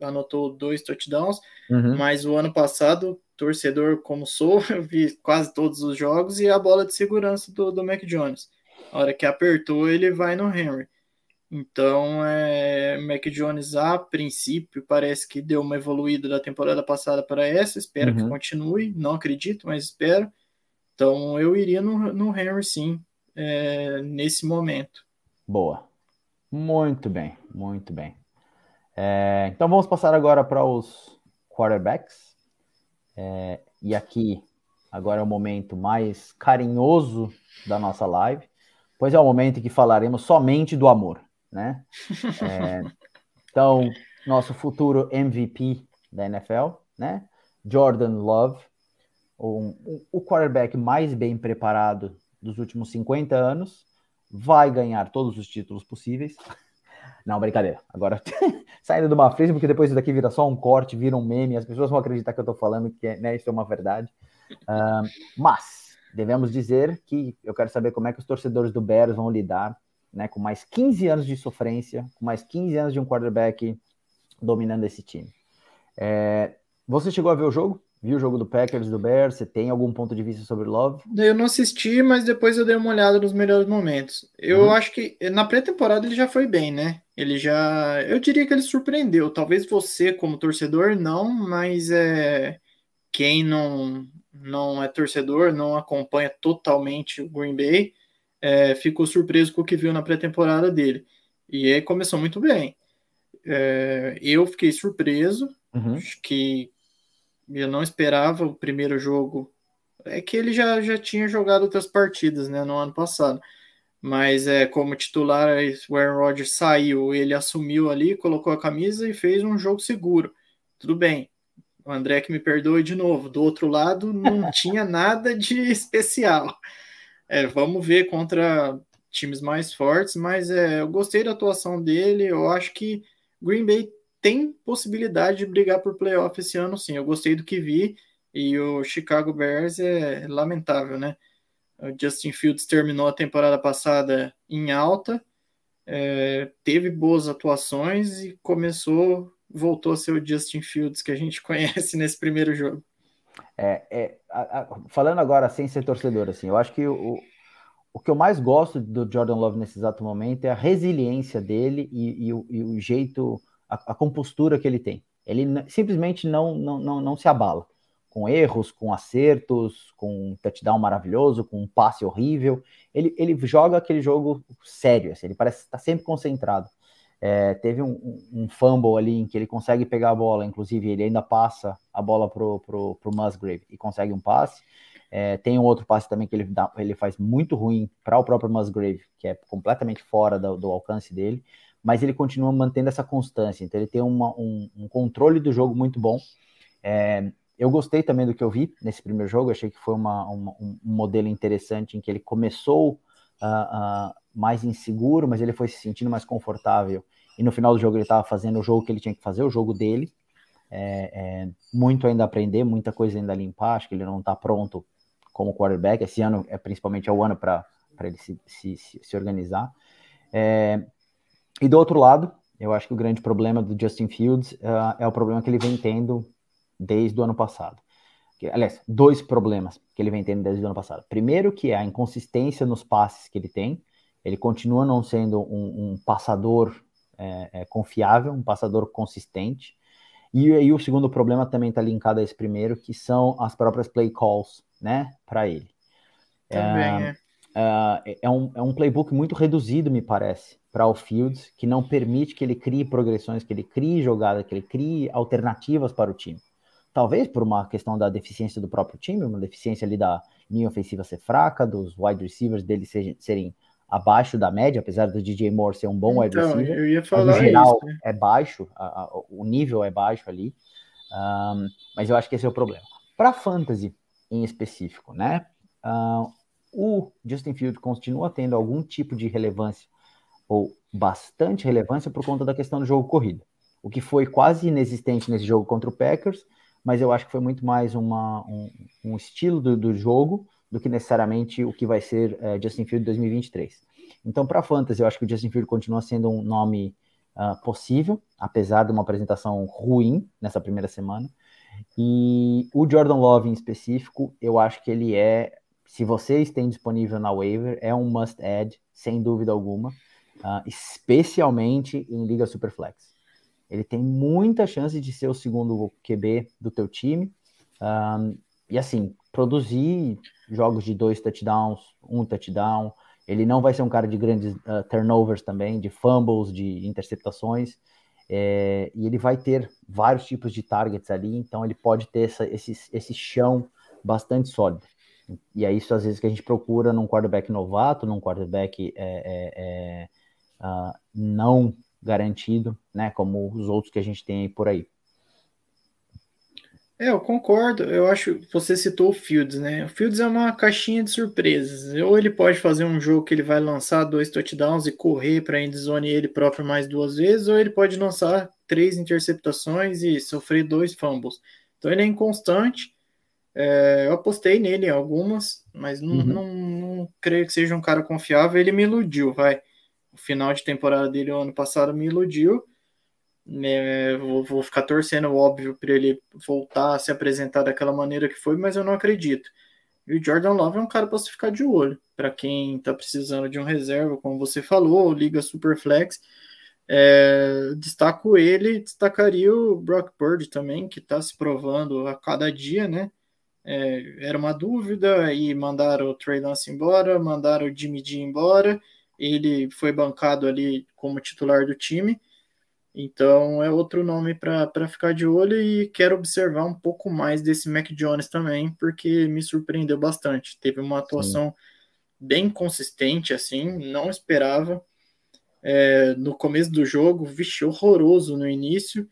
Anotou dois touchdowns, uhum. mas o ano passado, torcedor como sou, eu vi quase todos os jogos e a bola de segurança do, do Mac Jones. A hora que apertou, ele vai no Henry. Então, é, Mac Jones, a princípio, parece que deu uma evoluída da temporada passada para essa. Espero uhum. que continue. Não acredito, mas espero. Então, eu iria no, no Henry, sim, é, nesse momento. Boa. Muito bem, muito bem. É, então, vamos passar agora para os quarterbacks. É, e aqui, agora é o momento mais carinhoso da nossa live, pois é o momento em que falaremos somente do amor né? É, então, nosso futuro MVP da NFL, né? Jordan Love, um, o quarterback mais bem preparado dos últimos 50 anos, vai ganhar todos os títulos possíveis. Não, brincadeira. Agora, saindo de uma frase, porque depois isso daqui vira só um corte, vira um meme, as pessoas vão acreditar que eu tô falando que né, isso é uma verdade. Uh, mas, devemos dizer que eu quero saber como é que os torcedores do Bears vão lidar né, com mais 15 anos de sofrência, com mais 15 anos de um quarterback dominando esse time. É, você chegou a ver o jogo? Viu o jogo do Packers, do Bears? Você tem algum ponto de vista sobre Love? Eu não assisti, mas depois eu dei uma olhada nos melhores momentos. Eu uhum. acho que na pré-temporada ele já foi bem, né? Ele já. Eu diria que ele surpreendeu. Talvez você, como torcedor, não, mas é. Quem não, não é torcedor, não acompanha totalmente o Green Bay, é, ficou surpreso com o que viu na pré-temporada dele. E aí começou muito bem. É, eu fiquei surpreso, uhum. que eu não esperava o primeiro jogo. É que ele já, já tinha jogado outras partidas né, no ano passado. Mas é como titular, o Aaron Rodgers saiu, ele assumiu ali, colocou a camisa e fez um jogo seguro. Tudo bem. O André que me perdoe de novo. Do outro lado, não tinha nada de especial. É, vamos ver contra times mais fortes, mas é, eu gostei da atuação dele. Eu acho que Green Bay tem possibilidade de brigar por playoff esse ano, sim. Eu gostei do que vi e o Chicago Bears é lamentável, né? O Justin Fields terminou a temporada passada em alta, é, teve boas atuações e começou, voltou a ser o Justin Fields que a gente conhece nesse primeiro jogo. É, é a, a, falando agora sem ser torcedor, assim, eu acho que o, o que eu mais gosto do Jordan Love nesse exato momento é a resiliência dele e, e, o, e o, jeito, a, a, compostura que ele tem. Ele simplesmente não, não, não, não se abala com erros, com acertos, com um touchdown maravilhoso, com um passe horrível. Ele, ele joga aquele jogo sério, assim, ele parece estar sempre concentrado. É, teve um, um, fumble ali em que ele consegue pegar a bola, inclusive ele ainda passa a bola pro, pro, pro Musgrave e consegue um passe. É, tem um outro passe também que ele, dá, ele faz muito ruim para o próprio Musgrave, que é completamente fora do, do, alcance dele, mas ele continua mantendo essa constância, então ele tem uma, um, um, controle do jogo muito bom. É, eu gostei também do que eu vi nesse primeiro jogo, achei que foi uma, uma, um modelo interessante em que ele começou uh, uh, mais inseguro, mas ele foi se sentindo mais confortável. E no final do jogo ele estava fazendo o jogo que ele tinha que fazer, o jogo dele. É, é, muito ainda aprender, muita coisa ainda limpar. Acho que ele não está pronto como quarterback. Esse ano é principalmente é o ano para ele se, se, se organizar. É, e do outro lado, eu acho que o grande problema do Justin Fields uh, é o problema que ele vem tendo desde o ano passado. Que, aliás, dois problemas que ele vem tendo desde o ano passado. Primeiro, que é a inconsistência nos passes que ele tem. Ele continua não sendo um, um passador é, é, confiável, um passador consistente. E aí o segundo problema também está linkado a esse primeiro, que são as próprias play calls, né, para ele. Também é, é. é, um, é um playbook muito reduzido, me parece, para o Fields, que não permite que ele crie progressões, que ele crie jogada, que ele crie alternativas para o time. Talvez por uma questão da deficiência do próprio time, uma deficiência ali da linha ofensiva ser fraca, dos wide receivers dele serem abaixo da média, apesar do DJ Moore ser um bom wide então, receiver. Eu ia falar no geral, isso, né? é baixo, a, a, o nível é baixo ali. Um, mas eu acho que esse é o problema. Para fantasy em específico, né? Uh, o Justin Field continua tendo algum tipo de relevância ou bastante relevância por conta da questão do jogo corrido, o que foi quase inexistente nesse jogo contra o Packers, mas eu acho que foi muito mais uma, um, um estilo do, do jogo do que necessariamente o que vai ser uh, Justin Field 2023. Então, para fantasy, eu acho que o Justin Field continua sendo um nome uh, possível, apesar de uma apresentação ruim nessa primeira semana. E o Jordan Love em específico, eu acho que ele é, se vocês têm disponível na waiver, é um must add, sem dúvida alguma, uh, especialmente em Liga Superflex. Ele tem muita chance de ser o segundo QB do teu time. Um, e assim, produzir jogos de dois touchdowns, um touchdown. Ele não vai ser um cara de grandes uh, turnovers também, de fumbles, de interceptações. É, e ele vai ter vários tipos de targets ali, então ele pode ter essa, esse, esse chão bastante sólido. E é isso às vezes que a gente procura num quarterback novato, num quarterback é, é, é uh, não garantido, né? Como os outros que a gente tem aí por aí. É, eu concordo. Eu acho que você citou o Fields, né? O Fields é uma caixinha de surpresas. Ou ele pode fazer um jogo que ele vai lançar dois touchdowns e correr para a endzone ele próprio mais duas vezes, ou ele pode lançar três interceptações e sofrer dois fumbles. Então ele é inconstante. É, eu apostei nele em algumas, mas não, uhum. não, não, creio que seja um cara confiável. Ele me iludiu, vai. Final de temporada dele o ano passado me iludiu. Né, vou, vou, ficar torcendo, óbvio, para ele voltar a se apresentar daquela maneira que foi, mas eu não acredito. E o Jordan Love é um cara para se ficar de olho. Para quem está precisando de um reserva, como você falou, Liga Superflex, é, destaco ele, destacaria o Brock Bird também, que está se provando a cada dia, né? É, era uma dúvida, aí mandaram o Trey Lance embora, mandaram o Jimmy G embora, ele foi bancado ali como titular do time então é outro nome para ficar de olho e quero observar um pouco mais desse Mac Jones também, porque me surpreendeu bastante. Teve uma atuação Sim. bem consistente, assim, não esperava. É, no começo do jogo, vixe, horroroso no início.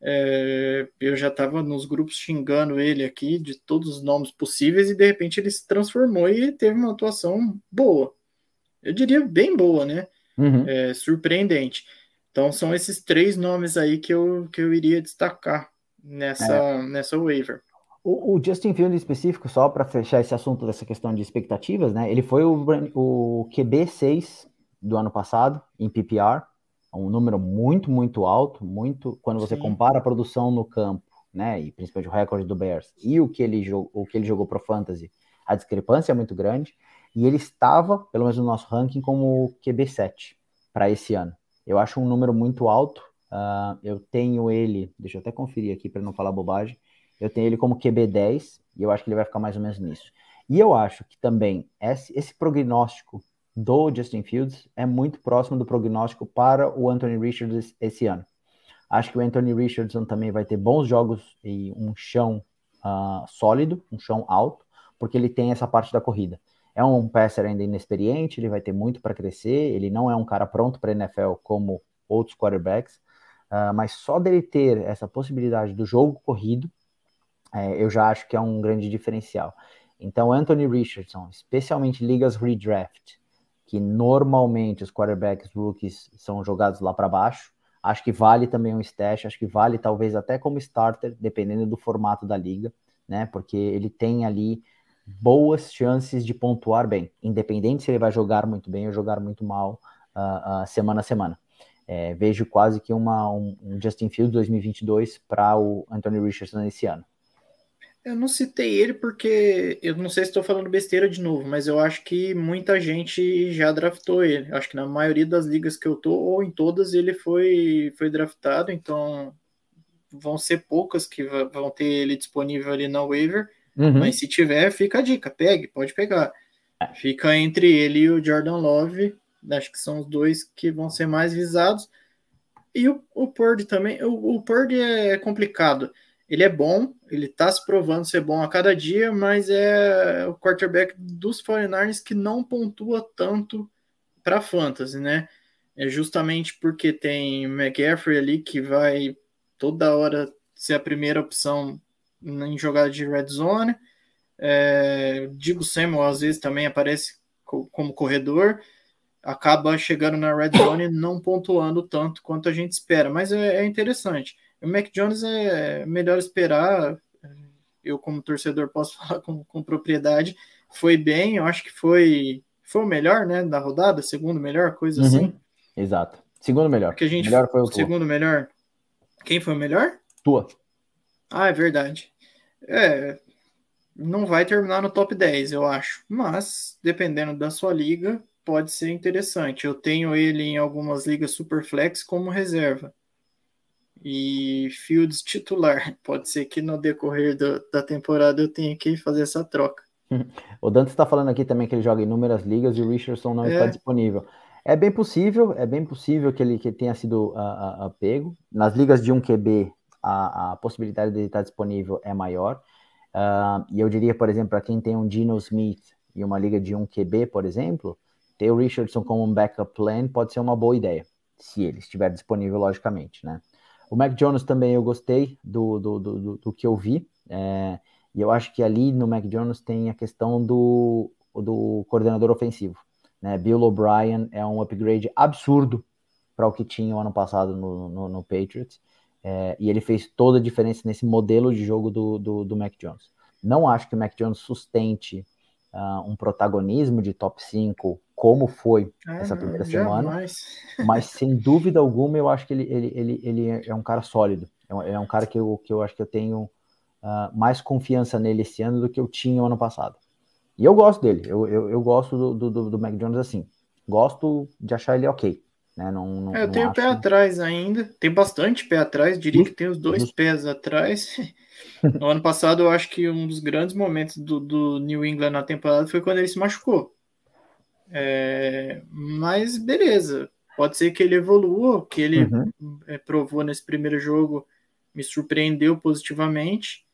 É, eu já estava nos grupos xingando ele aqui de todos os nomes possíveis e de repente ele se transformou e teve uma atuação boa. Eu diria bem boa, né? Uhum. É, surpreendente. Então são esses três nomes aí que eu, que eu iria destacar nessa, é. nessa waiver. O, o Justin Fields em específico, só para fechar esse assunto dessa questão de expectativas, né? Ele foi o, o QB6 do ano passado em PPR, um número muito, muito alto, muito quando você Sim. compara a produção no campo, né? E principalmente o recorde do Bears e o que ele, o que ele jogou para Fantasy, a discrepância é muito grande. E ele estava, pelo menos no nosso ranking, como QB7 para esse ano. Eu acho um número muito alto. Uh, eu tenho ele, deixa eu até conferir aqui para não falar bobagem. Eu tenho ele como QB10 e eu acho que ele vai ficar mais ou menos nisso. E eu acho que também esse, esse prognóstico do Justin Fields é muito próximo do prognóstico para o Anthony Richards esse ano. Acho que o Anthony Richardson também vai ter bons jogos e um chão uh, sólido, um chão alto, porque ele tem essa parte da corrida. É um passer ainda inexperiente, ele vai ter muito para crescer, ele não é um cara pronto para NFL como outros quarterbacks, uh, mas só dele ter essa possibilidade do jogo corrido, é, eu já acho que é um grande diferencial. Então, Anthony Richardson, especialmente ligas redraft, que normalmente os quarterbacks rookies são jogados lá para baixo, acho que vale também um stash, acho que vale talvez até como starter, dependendo do formato da liga, né? Porque ele tem ali boas chances de pontuar bem, independente se ele vai jogar muito bem ou jogar muito mal uh, uh, semana a semana. É, vejo quase que uma, um, um Justin Fields 2022 para o Anthony Richardson esse ano. Eu não citei ele porque eu não sei se estou falando besteira de novo, mas eu acho que muita gente já draftou ele. Acho que na maioria das ligas que eu tô, ou em todas, ele foi, foi draftado, então vão ser poucas que vão ter ele disponível ali na waiver, uhum. mas se tiver, fica a dica, pegue, pode pegar. Fica entre ele e o Jordan Love, acho que são os dois que vão ser mais visados. E o, o Purdy também, o, o Purdy é complicado. Ele é bom, ele tá se provando ser bom a cada dia, mas é o quarterback dos 49ers que não pontua tanto para fantasy, né? É justamente porque tem McGaffrey ali que vai toda hora ser a primeira opção em jogada de red zone. É, Digo Samuel às vezes também aparece como corredor, acaba chegando na red zone não pontuando tanto quanto a gente espera, mas é, é interessante. O Mac Jones é melhor esperar. Eu, como torcedor, posso falar com, com propriedade. Foi bem, eu acho que foi, foi o melhor, né? Da rodada, segundo melhor, coisa uhum. assim. Exato. Segundo melhor. Que a gente melhor foi o segundo tua. melhor. Quem foi o melhor? Tua. Ah, é verdade. É, não vai terminar no top 10, eu acho. Mas, dependendo da sua liga, pode ser interessante. Eu tenho ele em algumas ligas Superflex como reserva e Fields titular. Pode ser que no decorrer do, da temporada eu tenha que fazer essa troca. O Dante está falando aqui também que ele joga inúmeras ligas e o Richardson não é. está disponível. É bem possível, é bem possível que ele que tenha sido uh, uh, pego. Nas ligas de 1 QB, a, a possibilidade de estar disponível é maior. Uh, e eu diria, por exemplo, para quem tem um Dino Smith e uma liga de 1 QB, por exemplo, ter o Richardson como um backup plan pode ser uma boa ideia, se ele estiver disponível, logicamente, né? O Mac Jones também eu gostei do, do, do, do que eu vi. É, e eu acho que ali no Mac Jones tem a questão do, do coordenador ofensivo. Né? Bill O'Brien é um upgrade absurdo para o que tinha o ano passado no, no, no Patriots. É, e ele fez toda a diferença nesse modelo de jogo do, do, do Mac Jones. Não acho que o Mac Jones sustente uh, um protagonismo de top 5 como foi ah, essa primeira semana, mas sem dúvida alguma eu acho que ele, ele, ele, ele é um cara sólido, é um, é um cara que eu, que eu acho que eu tenho uh, mais confiança nele esse ano do que eu tinha no ano passado. E eu gosto dele, eu, eu, eu gosto do, do, do Mac Jones assim, gosto de achar ele ok. Né? Não, não, é, eu tenho pé atrás ainda, tem bastante pé atrás, diria que tem os dois pés atrás. No ano passado, eu acho que um dos grandes momentos do, do New England na temporada foi quando ele se machucou. É, mas beleza, pode ser que ele evolua, que ele uhum. é, provou nesse primeiro jogo, me surpreendeu positivamente.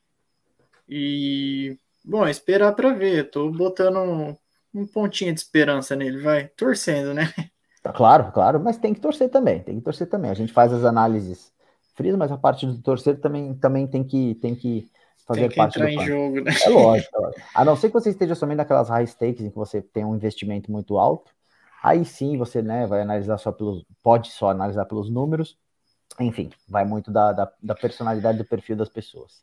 E, bom, esperar para ver. Tô botando um, um, pontinho de esperança nele, vai, torcendo, né? Tá claro, claro, mas tem que torcer também, tem que torcer também. A gente faz as análises frias, mas a parte do torcer também, também tem que tem que fazer tem que parte entrar em jogo, né? É lógico, é lógico. A não ser que você esteja somente naquelas high stakes em que você tem um investimento muito alto, aí sim você né, vai analisar só pelos. Pode só analisar pelos números. Enfim, vai muito da, da, da personalidade do perfil das pessoas.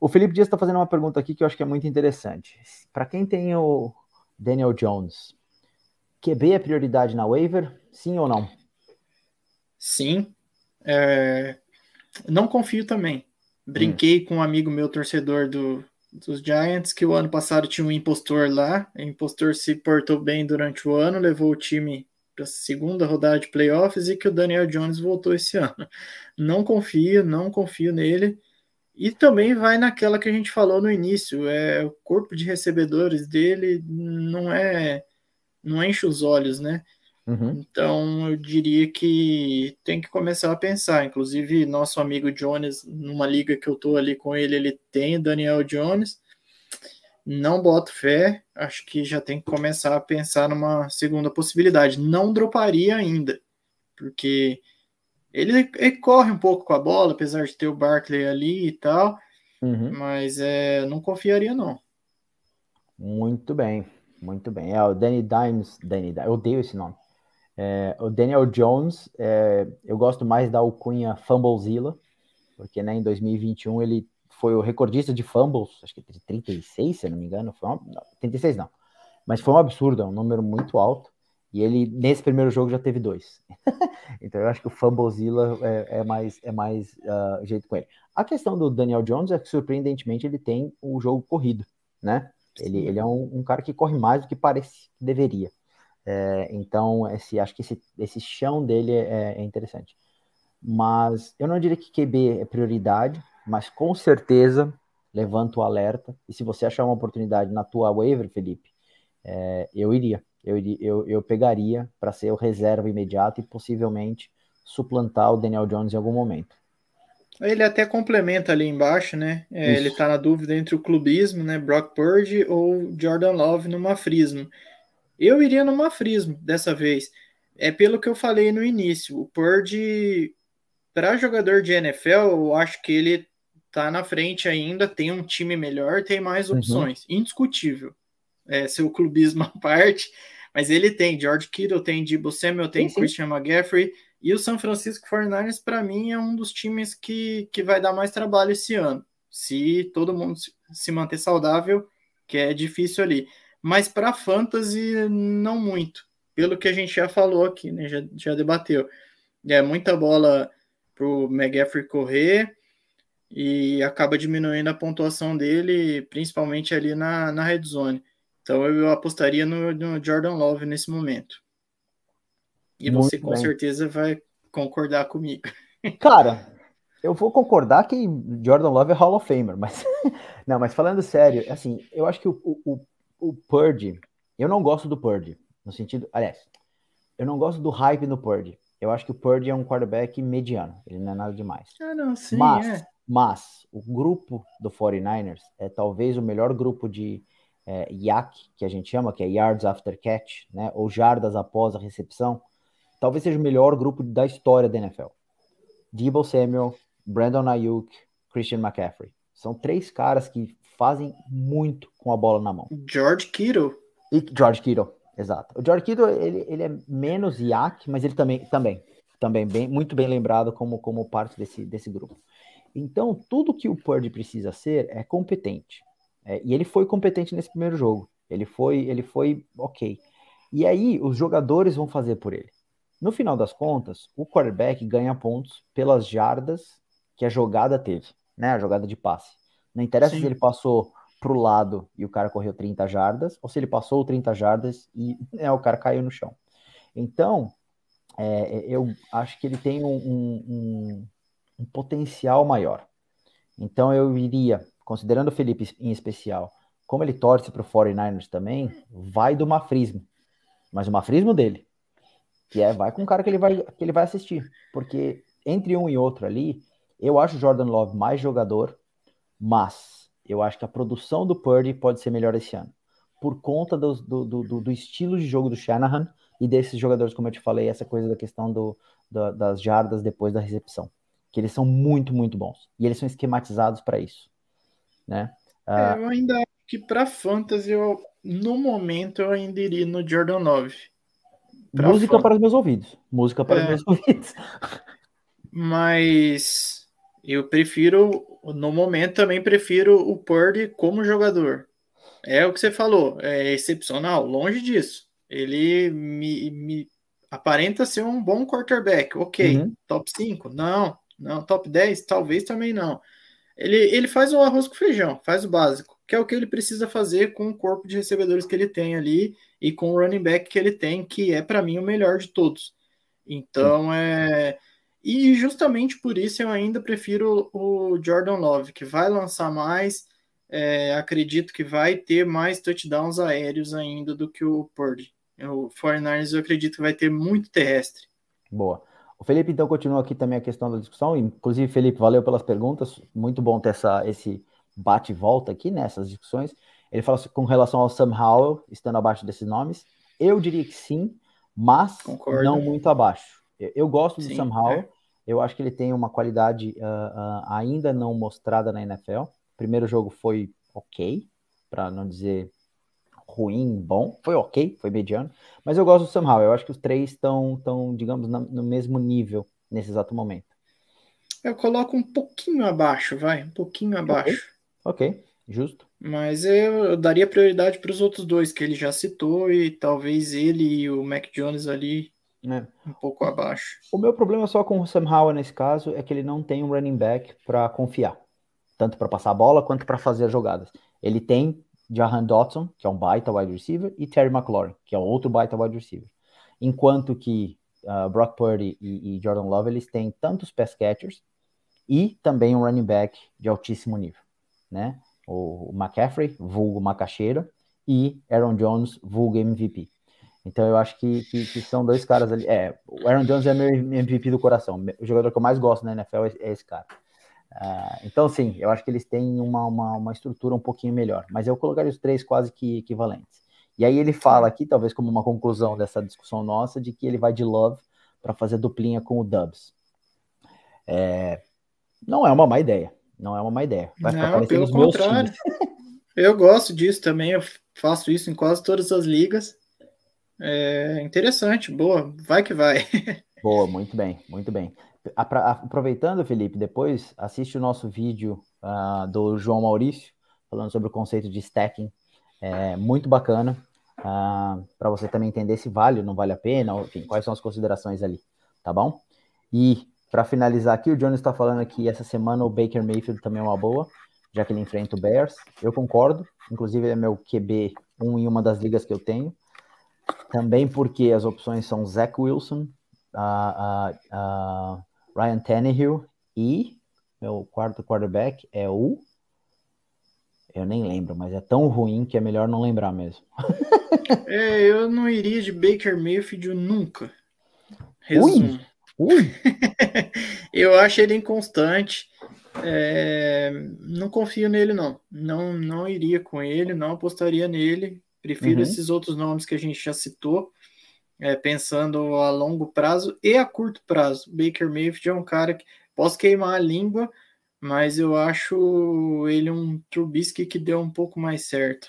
O Felipe Dias está fazendo uma pergunta aqui que eu acho que é muito interessante. Para quem tem o Daniel Jones, QB é prioridade na waiver? Sim ou não? Sim. É... Não confio também. Brinquei hum. com um amigo meu, torcedor do, dos Giants, que o ano passado tinha um impostor lá. O impostor se portou bem durante o ano, levou o time para a segunda rodada de playoffs e que o Daniel Jones voltou esse ano. Não confio, não confio nele. E também vai naquela que a gente falou no início, é o corpo de recebedores dele não é não enche os olhos, né? Uhum. Então, eu diria que tem que começar a pensar. Inclusive, nosso amigo Jones, numa liga que eu tô ali com ele, ele tem Daniel Jones. Não boto fé, acho que já tem que começar a pensar numa segunda possibilidade. Não droparia ainda, porque ele, ele corre um pouco com a bola, apesar de ter o Barkley ali e tal, uhum. mas é, não confiaria não. Muito bem, muito bem. É o Danny Dimes, Danny, eu odeio esse nome. É, o Daniel Jones, é, eu gosto mais da alcunha Fumblezilla, porque né, em 2021 ele foi o recordista de fumbles, acho que 36, se não me engano, foi uma, não, 36 não, mas foi um absurdo, é um número muito alto, e ele nesse primeiro jogo já teve dois. então eu acho que o Fumblezilla é, é mais, é mais uh, jeito com ele. A questão do Daniel Jones é que surpreendentemente ele tem o jogo corrido, né? Ele, ele é um, um cara que corre mais do que parece que deveria. É, então, esse, acho que esse, esse chão dele é, é, interessante. Mas eu não diria que QB é prioridade, mas com certeza levanta o alerta. E se você achar uma oportunidade na tua waiver, Felipe, é, eu iria. Eu, eu, eu pegaria para ser o reserva imediato e possivelmente suplantar o Daniel Jones em algum momento. Ele até complementa ali embaixo, né? É, ele está na dúvida entre o clubismo, né? Brock Purdy ou Jordan Love no mafrismo. Eu iria no mafrismo dessa vez. É pelo que eu falei no início. O Purdy, para jogador de NFL, eu acho que ele tá na frente ainda, tem um time melhor, tem mais uhum. opções. Uhum. Indiscutível. É, seu clubismo à parte, mas ele tem George Kittle, tem Debo Samuel, tem sim, sim. Christian McGaffrey e o San Francisco 49ers, para mim, é um dos times que, que vai dar mais trabalho esse ano. Se todo mundo se manter saudável, que é difícil ali. Mas para fantasy, não muito. Pelo que a gente já falou aqui, né? Já, já debateu. É muita bola para o McGaffrey correr e acaba diminuindo a pontuação dele, principalmente ali na, na red zone. Então eu apostaria no, no Jordan Love nesse momento. E Muito você com bem. certeza vai concordar comigo. Cara, eu vou concordar que Jordan Love é Hall of Famer, mas não, mas falando sério, assim, eu acho que o, o, o Purdy, eu não gosto do Purdy, no sentido, aliás, eu não gosto do hype no Purdy. Eu acho que o Purdy é um quarterback mediano, ele não é nada demais. Ah, não, sim, mas, é. mas o grupo do 49ers é talvez o melhor grupo de é, YAC, que a gente chama, que é Yards After Catch, né, ou jardas após a recepção, talvez seja o melhor grupo da história da NFL. Debo Samuel, Brandon Ayuk, Christian McCaffrey. São três caras que fazem muito com a bola na mão. George Kittle. E George Kittle, exato. O George Kittle, ele, ele é menos IAC, mas ele também, também, também bem, muito bem lembrado como, como parte desse, desse grupo. Então, tudo que o Purdy precisa ser é competente. É, e ele foi competente nesse primeiro jogo. Ele foi, ele foi ok. E aí, os jogadores vão fazer por ele. No final das contas, o quarterback ganha pontos pelas jardas que a jogada teve, né? A jogada de passe. Não interessa Sim. se ele passou para o lado e o cara correu 30 jardas, ou se ele passou 30 jardas e é, o cara caiu no chão. Então, é, eu acho que ele tem um, um, um, potencial maior. Então, eu iria, considerando o Felipe em especial, como ele torce para o 49ers também, vai do mafrismo. Mas o mafrismo dele que é vai com o cara que ele vai, que ele vai assistir. Porque entre um e outro ali, eu acho o Jordan Love mais jogador, mas eu acho que a produção do Purdy pode ser melhor esse ano. Por conta do, do, do, do estilo de jogo do Shanahan e desses jogadores, como eu te falei, essa coisa da questão do, do das jardas depois da recepção. Que eles são muito, muito bons. E eles são esquematizados para isso. Né? É, eu ainda acho que para fantasy, eu, no momento, eu ainda iria no Jordan Love. Música fã. para os meus ouvidos. Música para é. os meus ouvidos. Mas eu prefiro, no momento também prefiro o Purdy como jogador. É o que você falou, é excepcional, longe disso. Ele me, me aparenta ser um bom quarterback, ok. Uhum. Top 5? Não. Não, top 10? Talvez também não. Ele, ele faz o arroz com feijão, faz o básico, que é o que ele precisa fazer com o corpo de recebedores que ele tem ali e com o running back que ele tem, que é para mim o melhor de todos. Então é. E justamente por isso eu ainda prefiro o Jordan Love, que vai lançar mais. É, acredito que vai ter mais touchdowns aéreos ainda do que o Purdy. O 49ers eu acredito que vai ter muito terrestre. Boa. O Felipe então continua aqui também a questão da discussão. Inclusive, Felipe, valeu pelas perguntas. Muito bom ter essa, esse bate e volta aqui nessas discussões. Ele fala com relação ao Sam Howell, estando abaixo desses nomes. Eu diria que sim, mas Concordo. não muito abaixo. Eu, eu gosto sim, do Sam Howell. É. Eu acho que ele tem uma qualidade uh, uh, ainda não mostrada na NFL. O primeiro jogo foi ok, para não dizer ruim, bom. Foi ok, foi mediano. Mas eu gosto do Sam Howell. Eu acho que os três estão, tão, digamos, no mesmo nível nesse exato momento. Eu coloco um pouquinho abaixo, vai, um pouquinho abaixo. Ok, okay. Justo. Mas eu, eu daria prioridade para os outros dois que ele já citou e talvez ele e o Mac Jones ali é. um pouco abaixo. O meu problema só com o Sam Howell nesse caso é que ele não tem um running back para confiar, tanto para passar a bola quanto para fazer as jogadas. Ele tem Jahan Dotson, que é um baita wide receiver, e Terry McLaurin, que é outro baita wide receiver. Enquanto que uh, Brock Purdy e, e, Jordan Love, eles têm tantos pass catchers e também um running back de altíssimo nível, né? O, McCaffrey, vulgo macaxeira, e Aaron Jones, vulgo MVP. Então eu acho que, que, que, são dois caras ali. É, o Aaron Jones é meu MVP do coração. O jogador que eu mais gosto na NFL é, é esse cara. Uh, então, sim, eu acho que eles têm uma, uma, uma, estrutura um pouquinho melhor. Mas eu colocaria os três quase que equivalentes. E aí ele fala aqui, talvez como uma conclusão dessa discussão nossa, de que ele vai de Love para fazer duplinha com o Dubs. É, não é uma má ideia. Não é uma má ideia. Vai não, pelo contrário. eu gosto disso também. Eu faço isso em quase todas as ligas. É interessante, boa, vai que vai. Boa, muito bem, muito bem. Aproveitando, Felipe, depois assiste o nosso vídeo uh, do João Maurício, falando sobre o conceito de stacking. É muito bacana, uh, ah, para você também entender se vale ou não vale a pena, enfim, quais são as considerações ali, tá bom? E para finalizar aqui, o Jones está falando que essa semana o Baker Mayfield também é uma boa, já que ele enfrenta o Bears. Eu concordo, inclusive ele é meu QB 1 em uma das ligas que eu tenho. Também porque as opções são Zach Wilson, uh, uh, Ryan Tannehill e meu quarto quarterback é o. Eu nem lembro, mas é tão ruim que é melhor não lembrar mesmo. é, eu não iria de Baker Mayfield nunca. Resumo. Ui, ui. eu acho ele inconstante. É, não confio nele, não. Não, não iria com ele, não apostaria nele. Prefiro uhum. esses outros nomes que a gente já citou, é, pensando a longo prazo e a curto prazo. Baker Mayfield é um cara que posso queimar a língua, mas eu acho ele um Trubisky que deu um pouco mais certo.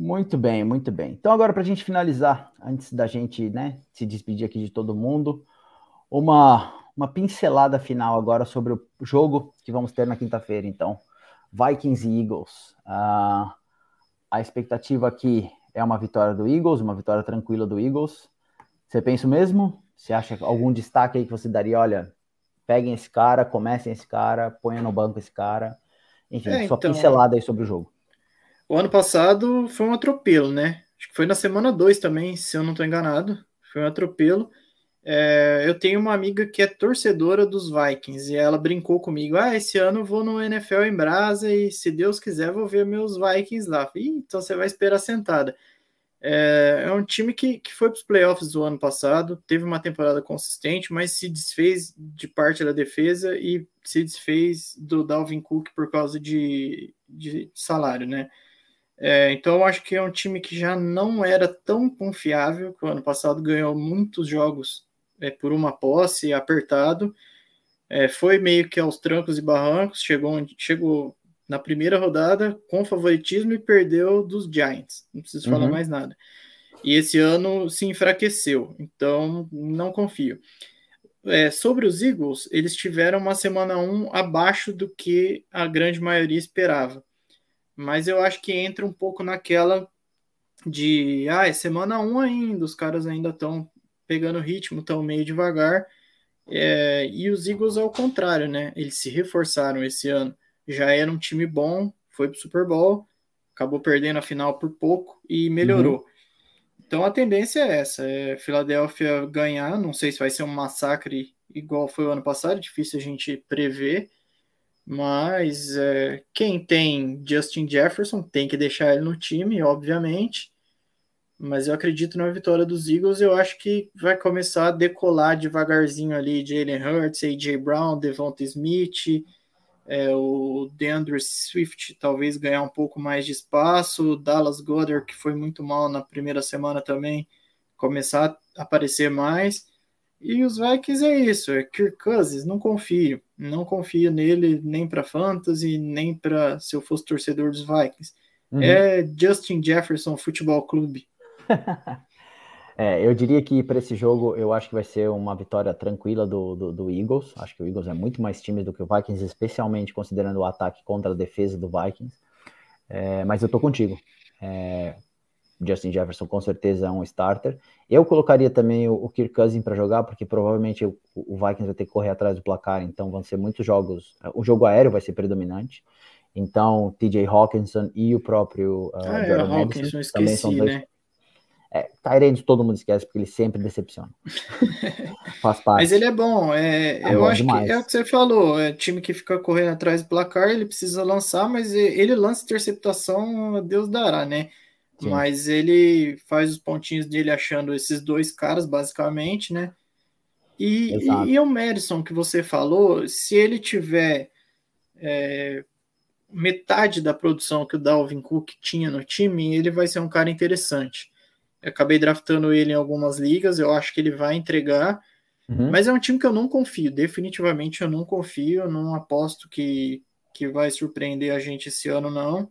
Muito bem, muito bem. Então agora para a gente finalizar, antes da gente né, se despedir aqui de todo mundo, uma, uma pincelada final agora sobre o jogo que vamos ter na quinta-feira, então. Vikings e Eagles. Uh, a expectativa aqui é uma vitória do Eagles, uma vitória tranquila do Eagles. Você pensa o mesmo? Você acha algum destaque aí que você daria? Olha, peguem esse cara, comecem esse cara, ponham no banco esse cara. Enfim, é, sua então, pincelada aí sobre o jogo. O ano passado foi um atropelo, né? Acho que foi na semana 2 também, se eu não estou enganado. Foi um atropelo. É, eu tenho uma amiga que é torcedora dos Vikings e ela brincou comigo: ah, esse ano eu vou no NFL em Brasa e se Deus quiser vou ver meus Vikings lá. Ih, então você vai esperar sentada. É, é um time que, que foi para os playoffs do ano passado, teve uma temporada consistente, mas se desfez de parte da defesa e se desfez do Dalvin Cook por causa de, de salário, né? É, então eu acho que é um time que já não era tão confiável, que o ano passado ganhou muitos jogos é, por uma posse, apertado. É, foi meio que aos trancos e barrancos, chegou, chegou na primeira rodada com favoritismo e perdeu dos Giants. Não preciso uhum. falar mais nada. E esse ano se enfraqueceu, então não confio. É, sobre os Eagles, eles tiveram uma semana 1 abaixo do que a grande maioria esperava. Mas eu acho que entra um pouco naquela de ah, é semana 1 ainda, os caras ainda estão pegando ritmo, estão meio devagar. É, e os Eagles ao contrário, né? Eles se reforçaram esse ano. Já era um time bom, foi pro Super Bowl, acabou perdendo a final por pouco e melhorou. Uhum. Então a tendência é essa: é Filadélfia ganhar. Não sei se vai ser um massacre igual foi o ano passado, difícil a gente prever. Mas é, quem tem Justin Jefferson tem que deixar ele no time, obviamente mas eu acredito na vitória dos Eagles. Eu acho que vai começar a decolar devagarzinho ali Jalen Hurts, AJ Brown, Devonta Smith, é, o DeAndre Swift talvez ganhar um pouco mais de espaço, o Dallas Goddard, que foi muito mal na primeira semana também, começar a aparecer mais. E os Vikings é isso, é Kirk Cousins, não confio. Não confio nele nem para fantasy, nem para se eu fosse torcedor dos Vikings. Uhum. É Justin Jefferson Futebol Clube. é, eu diria que para esse jogo eu acho que vai ser uma vitória tranquila do, do, do, Eagles. Acho que o Eagles é muito mais time do que o Vikings, especialmente considerando o ataque contra a defesa do Vikings. É, mas eu tô contigo. É, Justin Jefferson com certeza é um starter. Eu colocaria também o, o Kirk Cousins para jogar, porque provavelmente o, o, Vikings vai ter que correr atrás do placar, então vão ser muitos jogos. O jogo aéreo vai ser predominante. Então, TJ Hawkinson e o próprio uh, ah, é, Hawkinson, esqueci, também são dois, né? É, Tyrande todo mundo esquece, porque ele sempre decepciona. Faz parte. Mas ele é bom. É, é eu acho demais. que é o que você falou. É time que fica correndo atrás do placar, ele precisa lançar, mas ele lança interceptação, Deus dará, né? Sim. Mas ele faz os pontinhos dele achando esses dois caras, basicamente, né? E, e, e, o Madison que você falou, se ele tiver é, metade da produção que o Dalvin Cook tinha no time, ele vai ser um cara interessante. Eu acabei draftando ele em algumas ligas, eu acho que ele vai entregar, uhum. mas é um time que eu não confio, definitivamente eu não confio, eu não aposto que, que vai surpreender a gente esse ano, não.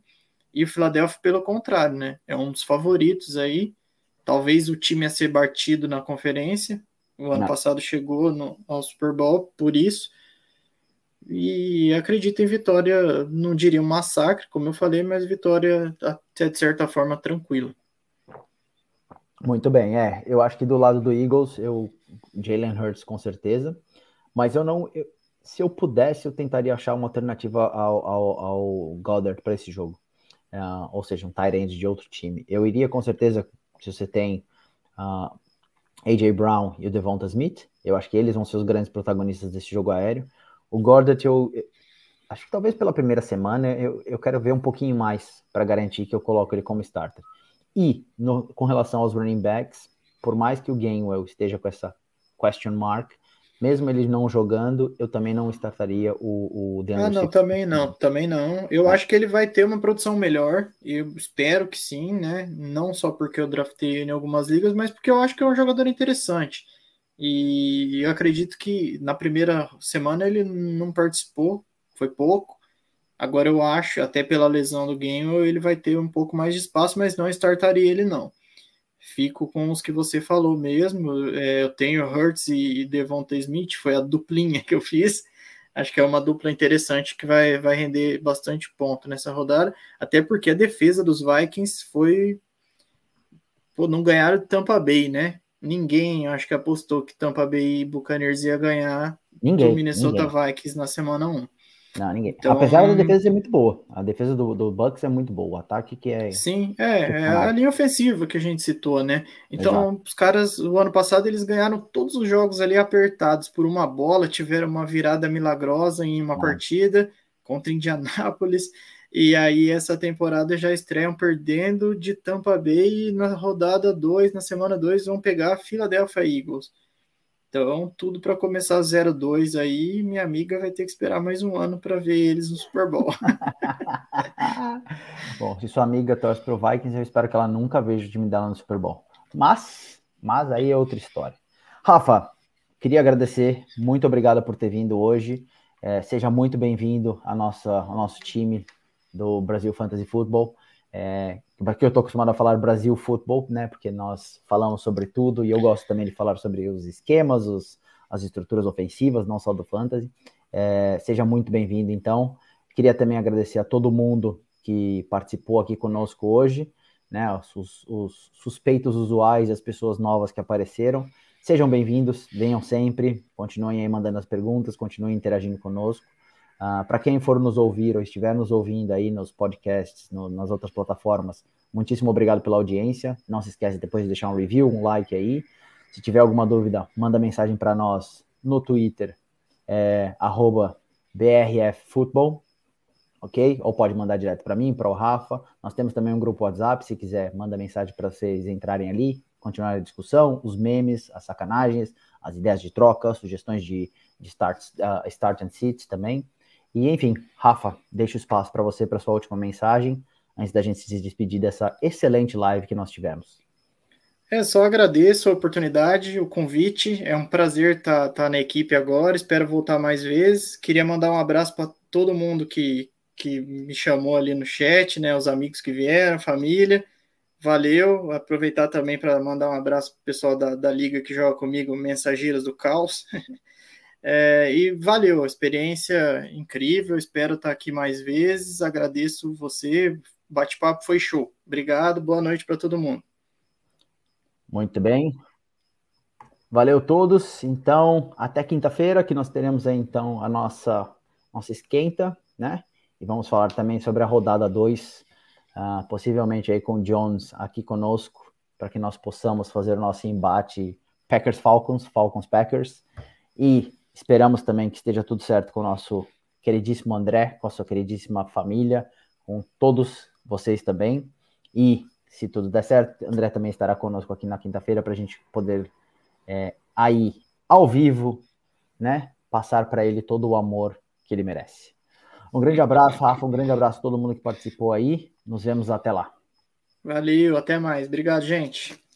E o Philadelphia, pelo contrário, né? É um dos favoritos aí. Talvez o time a ser batido na conferência. O ano não. passado chegou no, ao Super Bowl por isso. E acredito em vitória, não diria um massacre, como eu falei, mas vitória até de certa forma tranquila. Muito bem, é. Eu acho que do lado do Eagles, eu Jalen Hurts com certeza, mas eu não. Eu, se eu pudesse, eu tentaria achar uma alternativa ao, ao, ao Goddard para esse jogo, uh, ou seja, um tight end de outro time. Eu iria com certeza, se você tem uh, ah, AJ Brown e o Devonta Smith, eu acho que eles vão ser os grandes protagonistas desse jogo aéreo. O eu, eu acho que talvez pela primeira semana eu, eu quero ver um pouquinho mais para garantir que eu coloco ele como starter. E no, com relação aos running backs, por mais que o Gainwell esteja com essa question mark, mesmo ele não jogando, eu também não startaria o, o DeAndre Ah, não, também não, também não. Eu é. acho que ele vai ter uma produção melhor, eu espero que sim, né? Não só porque eu draftei em algumas ligas, mas porque eu acho que é um jogador interessante. E eu acredito que na primeira semana ele não participou, foi pouco. Agora eu acho, até pela lesão do game, ele vai ter um pouco mais de espaço, mas não startaria ele não. Fico com os que você falou mesmo. É, eu tenho Hurts e Devonta Smith, foi a duplinha que eu fiz. Acho que é uma dupla interessante que vai, vai render bastante ponto nessa rodada, até porque a defesa dos Vikings foi. Pô, não ganharam Tampa Bay, né? ninguém, acho que apostou que Tampa Bay e Buccaneers ia ganhar ninguém, do Minnesota ninguém. Vikings na semana 1. Não, ninguém. Então, Apesar da defesa ser muito boa. A defesa do, do Bucks é muito boa. O ataque que é. Sim, é, é a linha ofensiva que a gente citou, né? Então, Exato. os caras, o ano passado, eles ganharam todos os jogos ali apertados por uma bola, tiveram uma virada milagrosa em uma ah. partida contra Indianápolis. E aí, essa temporada já estreiam perdendo de Tampa Bay e na rodada 2, na semana 2, vão pegar a Philadelphia Eagles. Então, tudo para começar 0-2 aí, minha amiga vai ter que esperar mais um ano para ver eles no Super Bowl. Bom, se sua amiga torce pro Vikings, eu espero que ela nunca veja o time dela no Super Bowl. Mas, mas aí é outra história. Rafa, queria agradecer, muito obrigado por ter vindo hoje. É, seja muito bem-vindo ao nosso time do Brasil Fantasy Football. É, eu estou acostumado a falar Brasil Football, né? Porque nós falamos sobre tudo e eu gosto também de falar sobre os esquemas, os, as estruturas ofensivas, não só do Fantasy. É, seja muito bem-vindo, então. Queria também agradecer a todo mundo que participou aqui conosco hoje, né? Os, os suspeitos usuais, as pessoas novas que apareceram. Sejam bem-vindos, venham sempre, continuem aí mandando as perguntas, continuem interagindo conosco. Uh, ah, Para quem for nos ouvir ou estiver nos ouvindo aí nos podcasts, no, nas outras plataformas, muitíssimo obrigado pela audiência. Não se esquece depois de deixar um review, um like aí. Se tiver alguma dúvida, manda mensagem para nós no Twitter, é, ok? Ou pode mandar direto para mim, para o Rafa. Nós temos também um grupo WhatsApp, se quiser, manda mensagem para vocês entrarem ali, continuar a discussão, os memes, as sacanagens, as ideias de troca, sugestões de, de start, uh, start and sit também. E enfim, Rafa, deixo espaço para você para sua última mensagem, antes da gente se despedir dessa excelente live que nós tivemos. É, só agradeço a oportunidade, o convite. É um prazer estar tá, tá na equipe agora. Espero voltar mais vezes. Queria mandar um abraço para todo mundo que, que me chamou ali no chat, né? Os amigos que vieram, família. Valeu. Aproveitar também para mandar um abraço para o pessoal da, da liga que joga comigo, Mensageiros do Caos. É, e valeu, experiência incrível. Espero estar aqui mais vezes. Agradeço você. Bate-papo foi show. Obrigado, boa noite para todo mundo. Muito bem. Valeu todos. Então, até quinta-feira, que nós teremos aí então a nossa nossa esquenta, né? E vamos falar também sobre a rodada 2, uh, ah, possivelmente aí com o Jones aqui conosco para que nós possamos fazer o nosso embate Packers Falcons, Falcons Packers. E esperamos também que esteja tudo certo com o nosso queridíssimo André, com a sua queridíssima família, com todos vocês também. E se tudo der certo, André também estará conosco aqui na quinta-feira para a gente poder é, aí ao vivo, né, passar para ele todo o amor que ele merece. Um grande abraço, Rafa, um grande abraço a todo mundo que participou aí. Nos vemos até lá. Valeu, até mais. Obrigado, gente.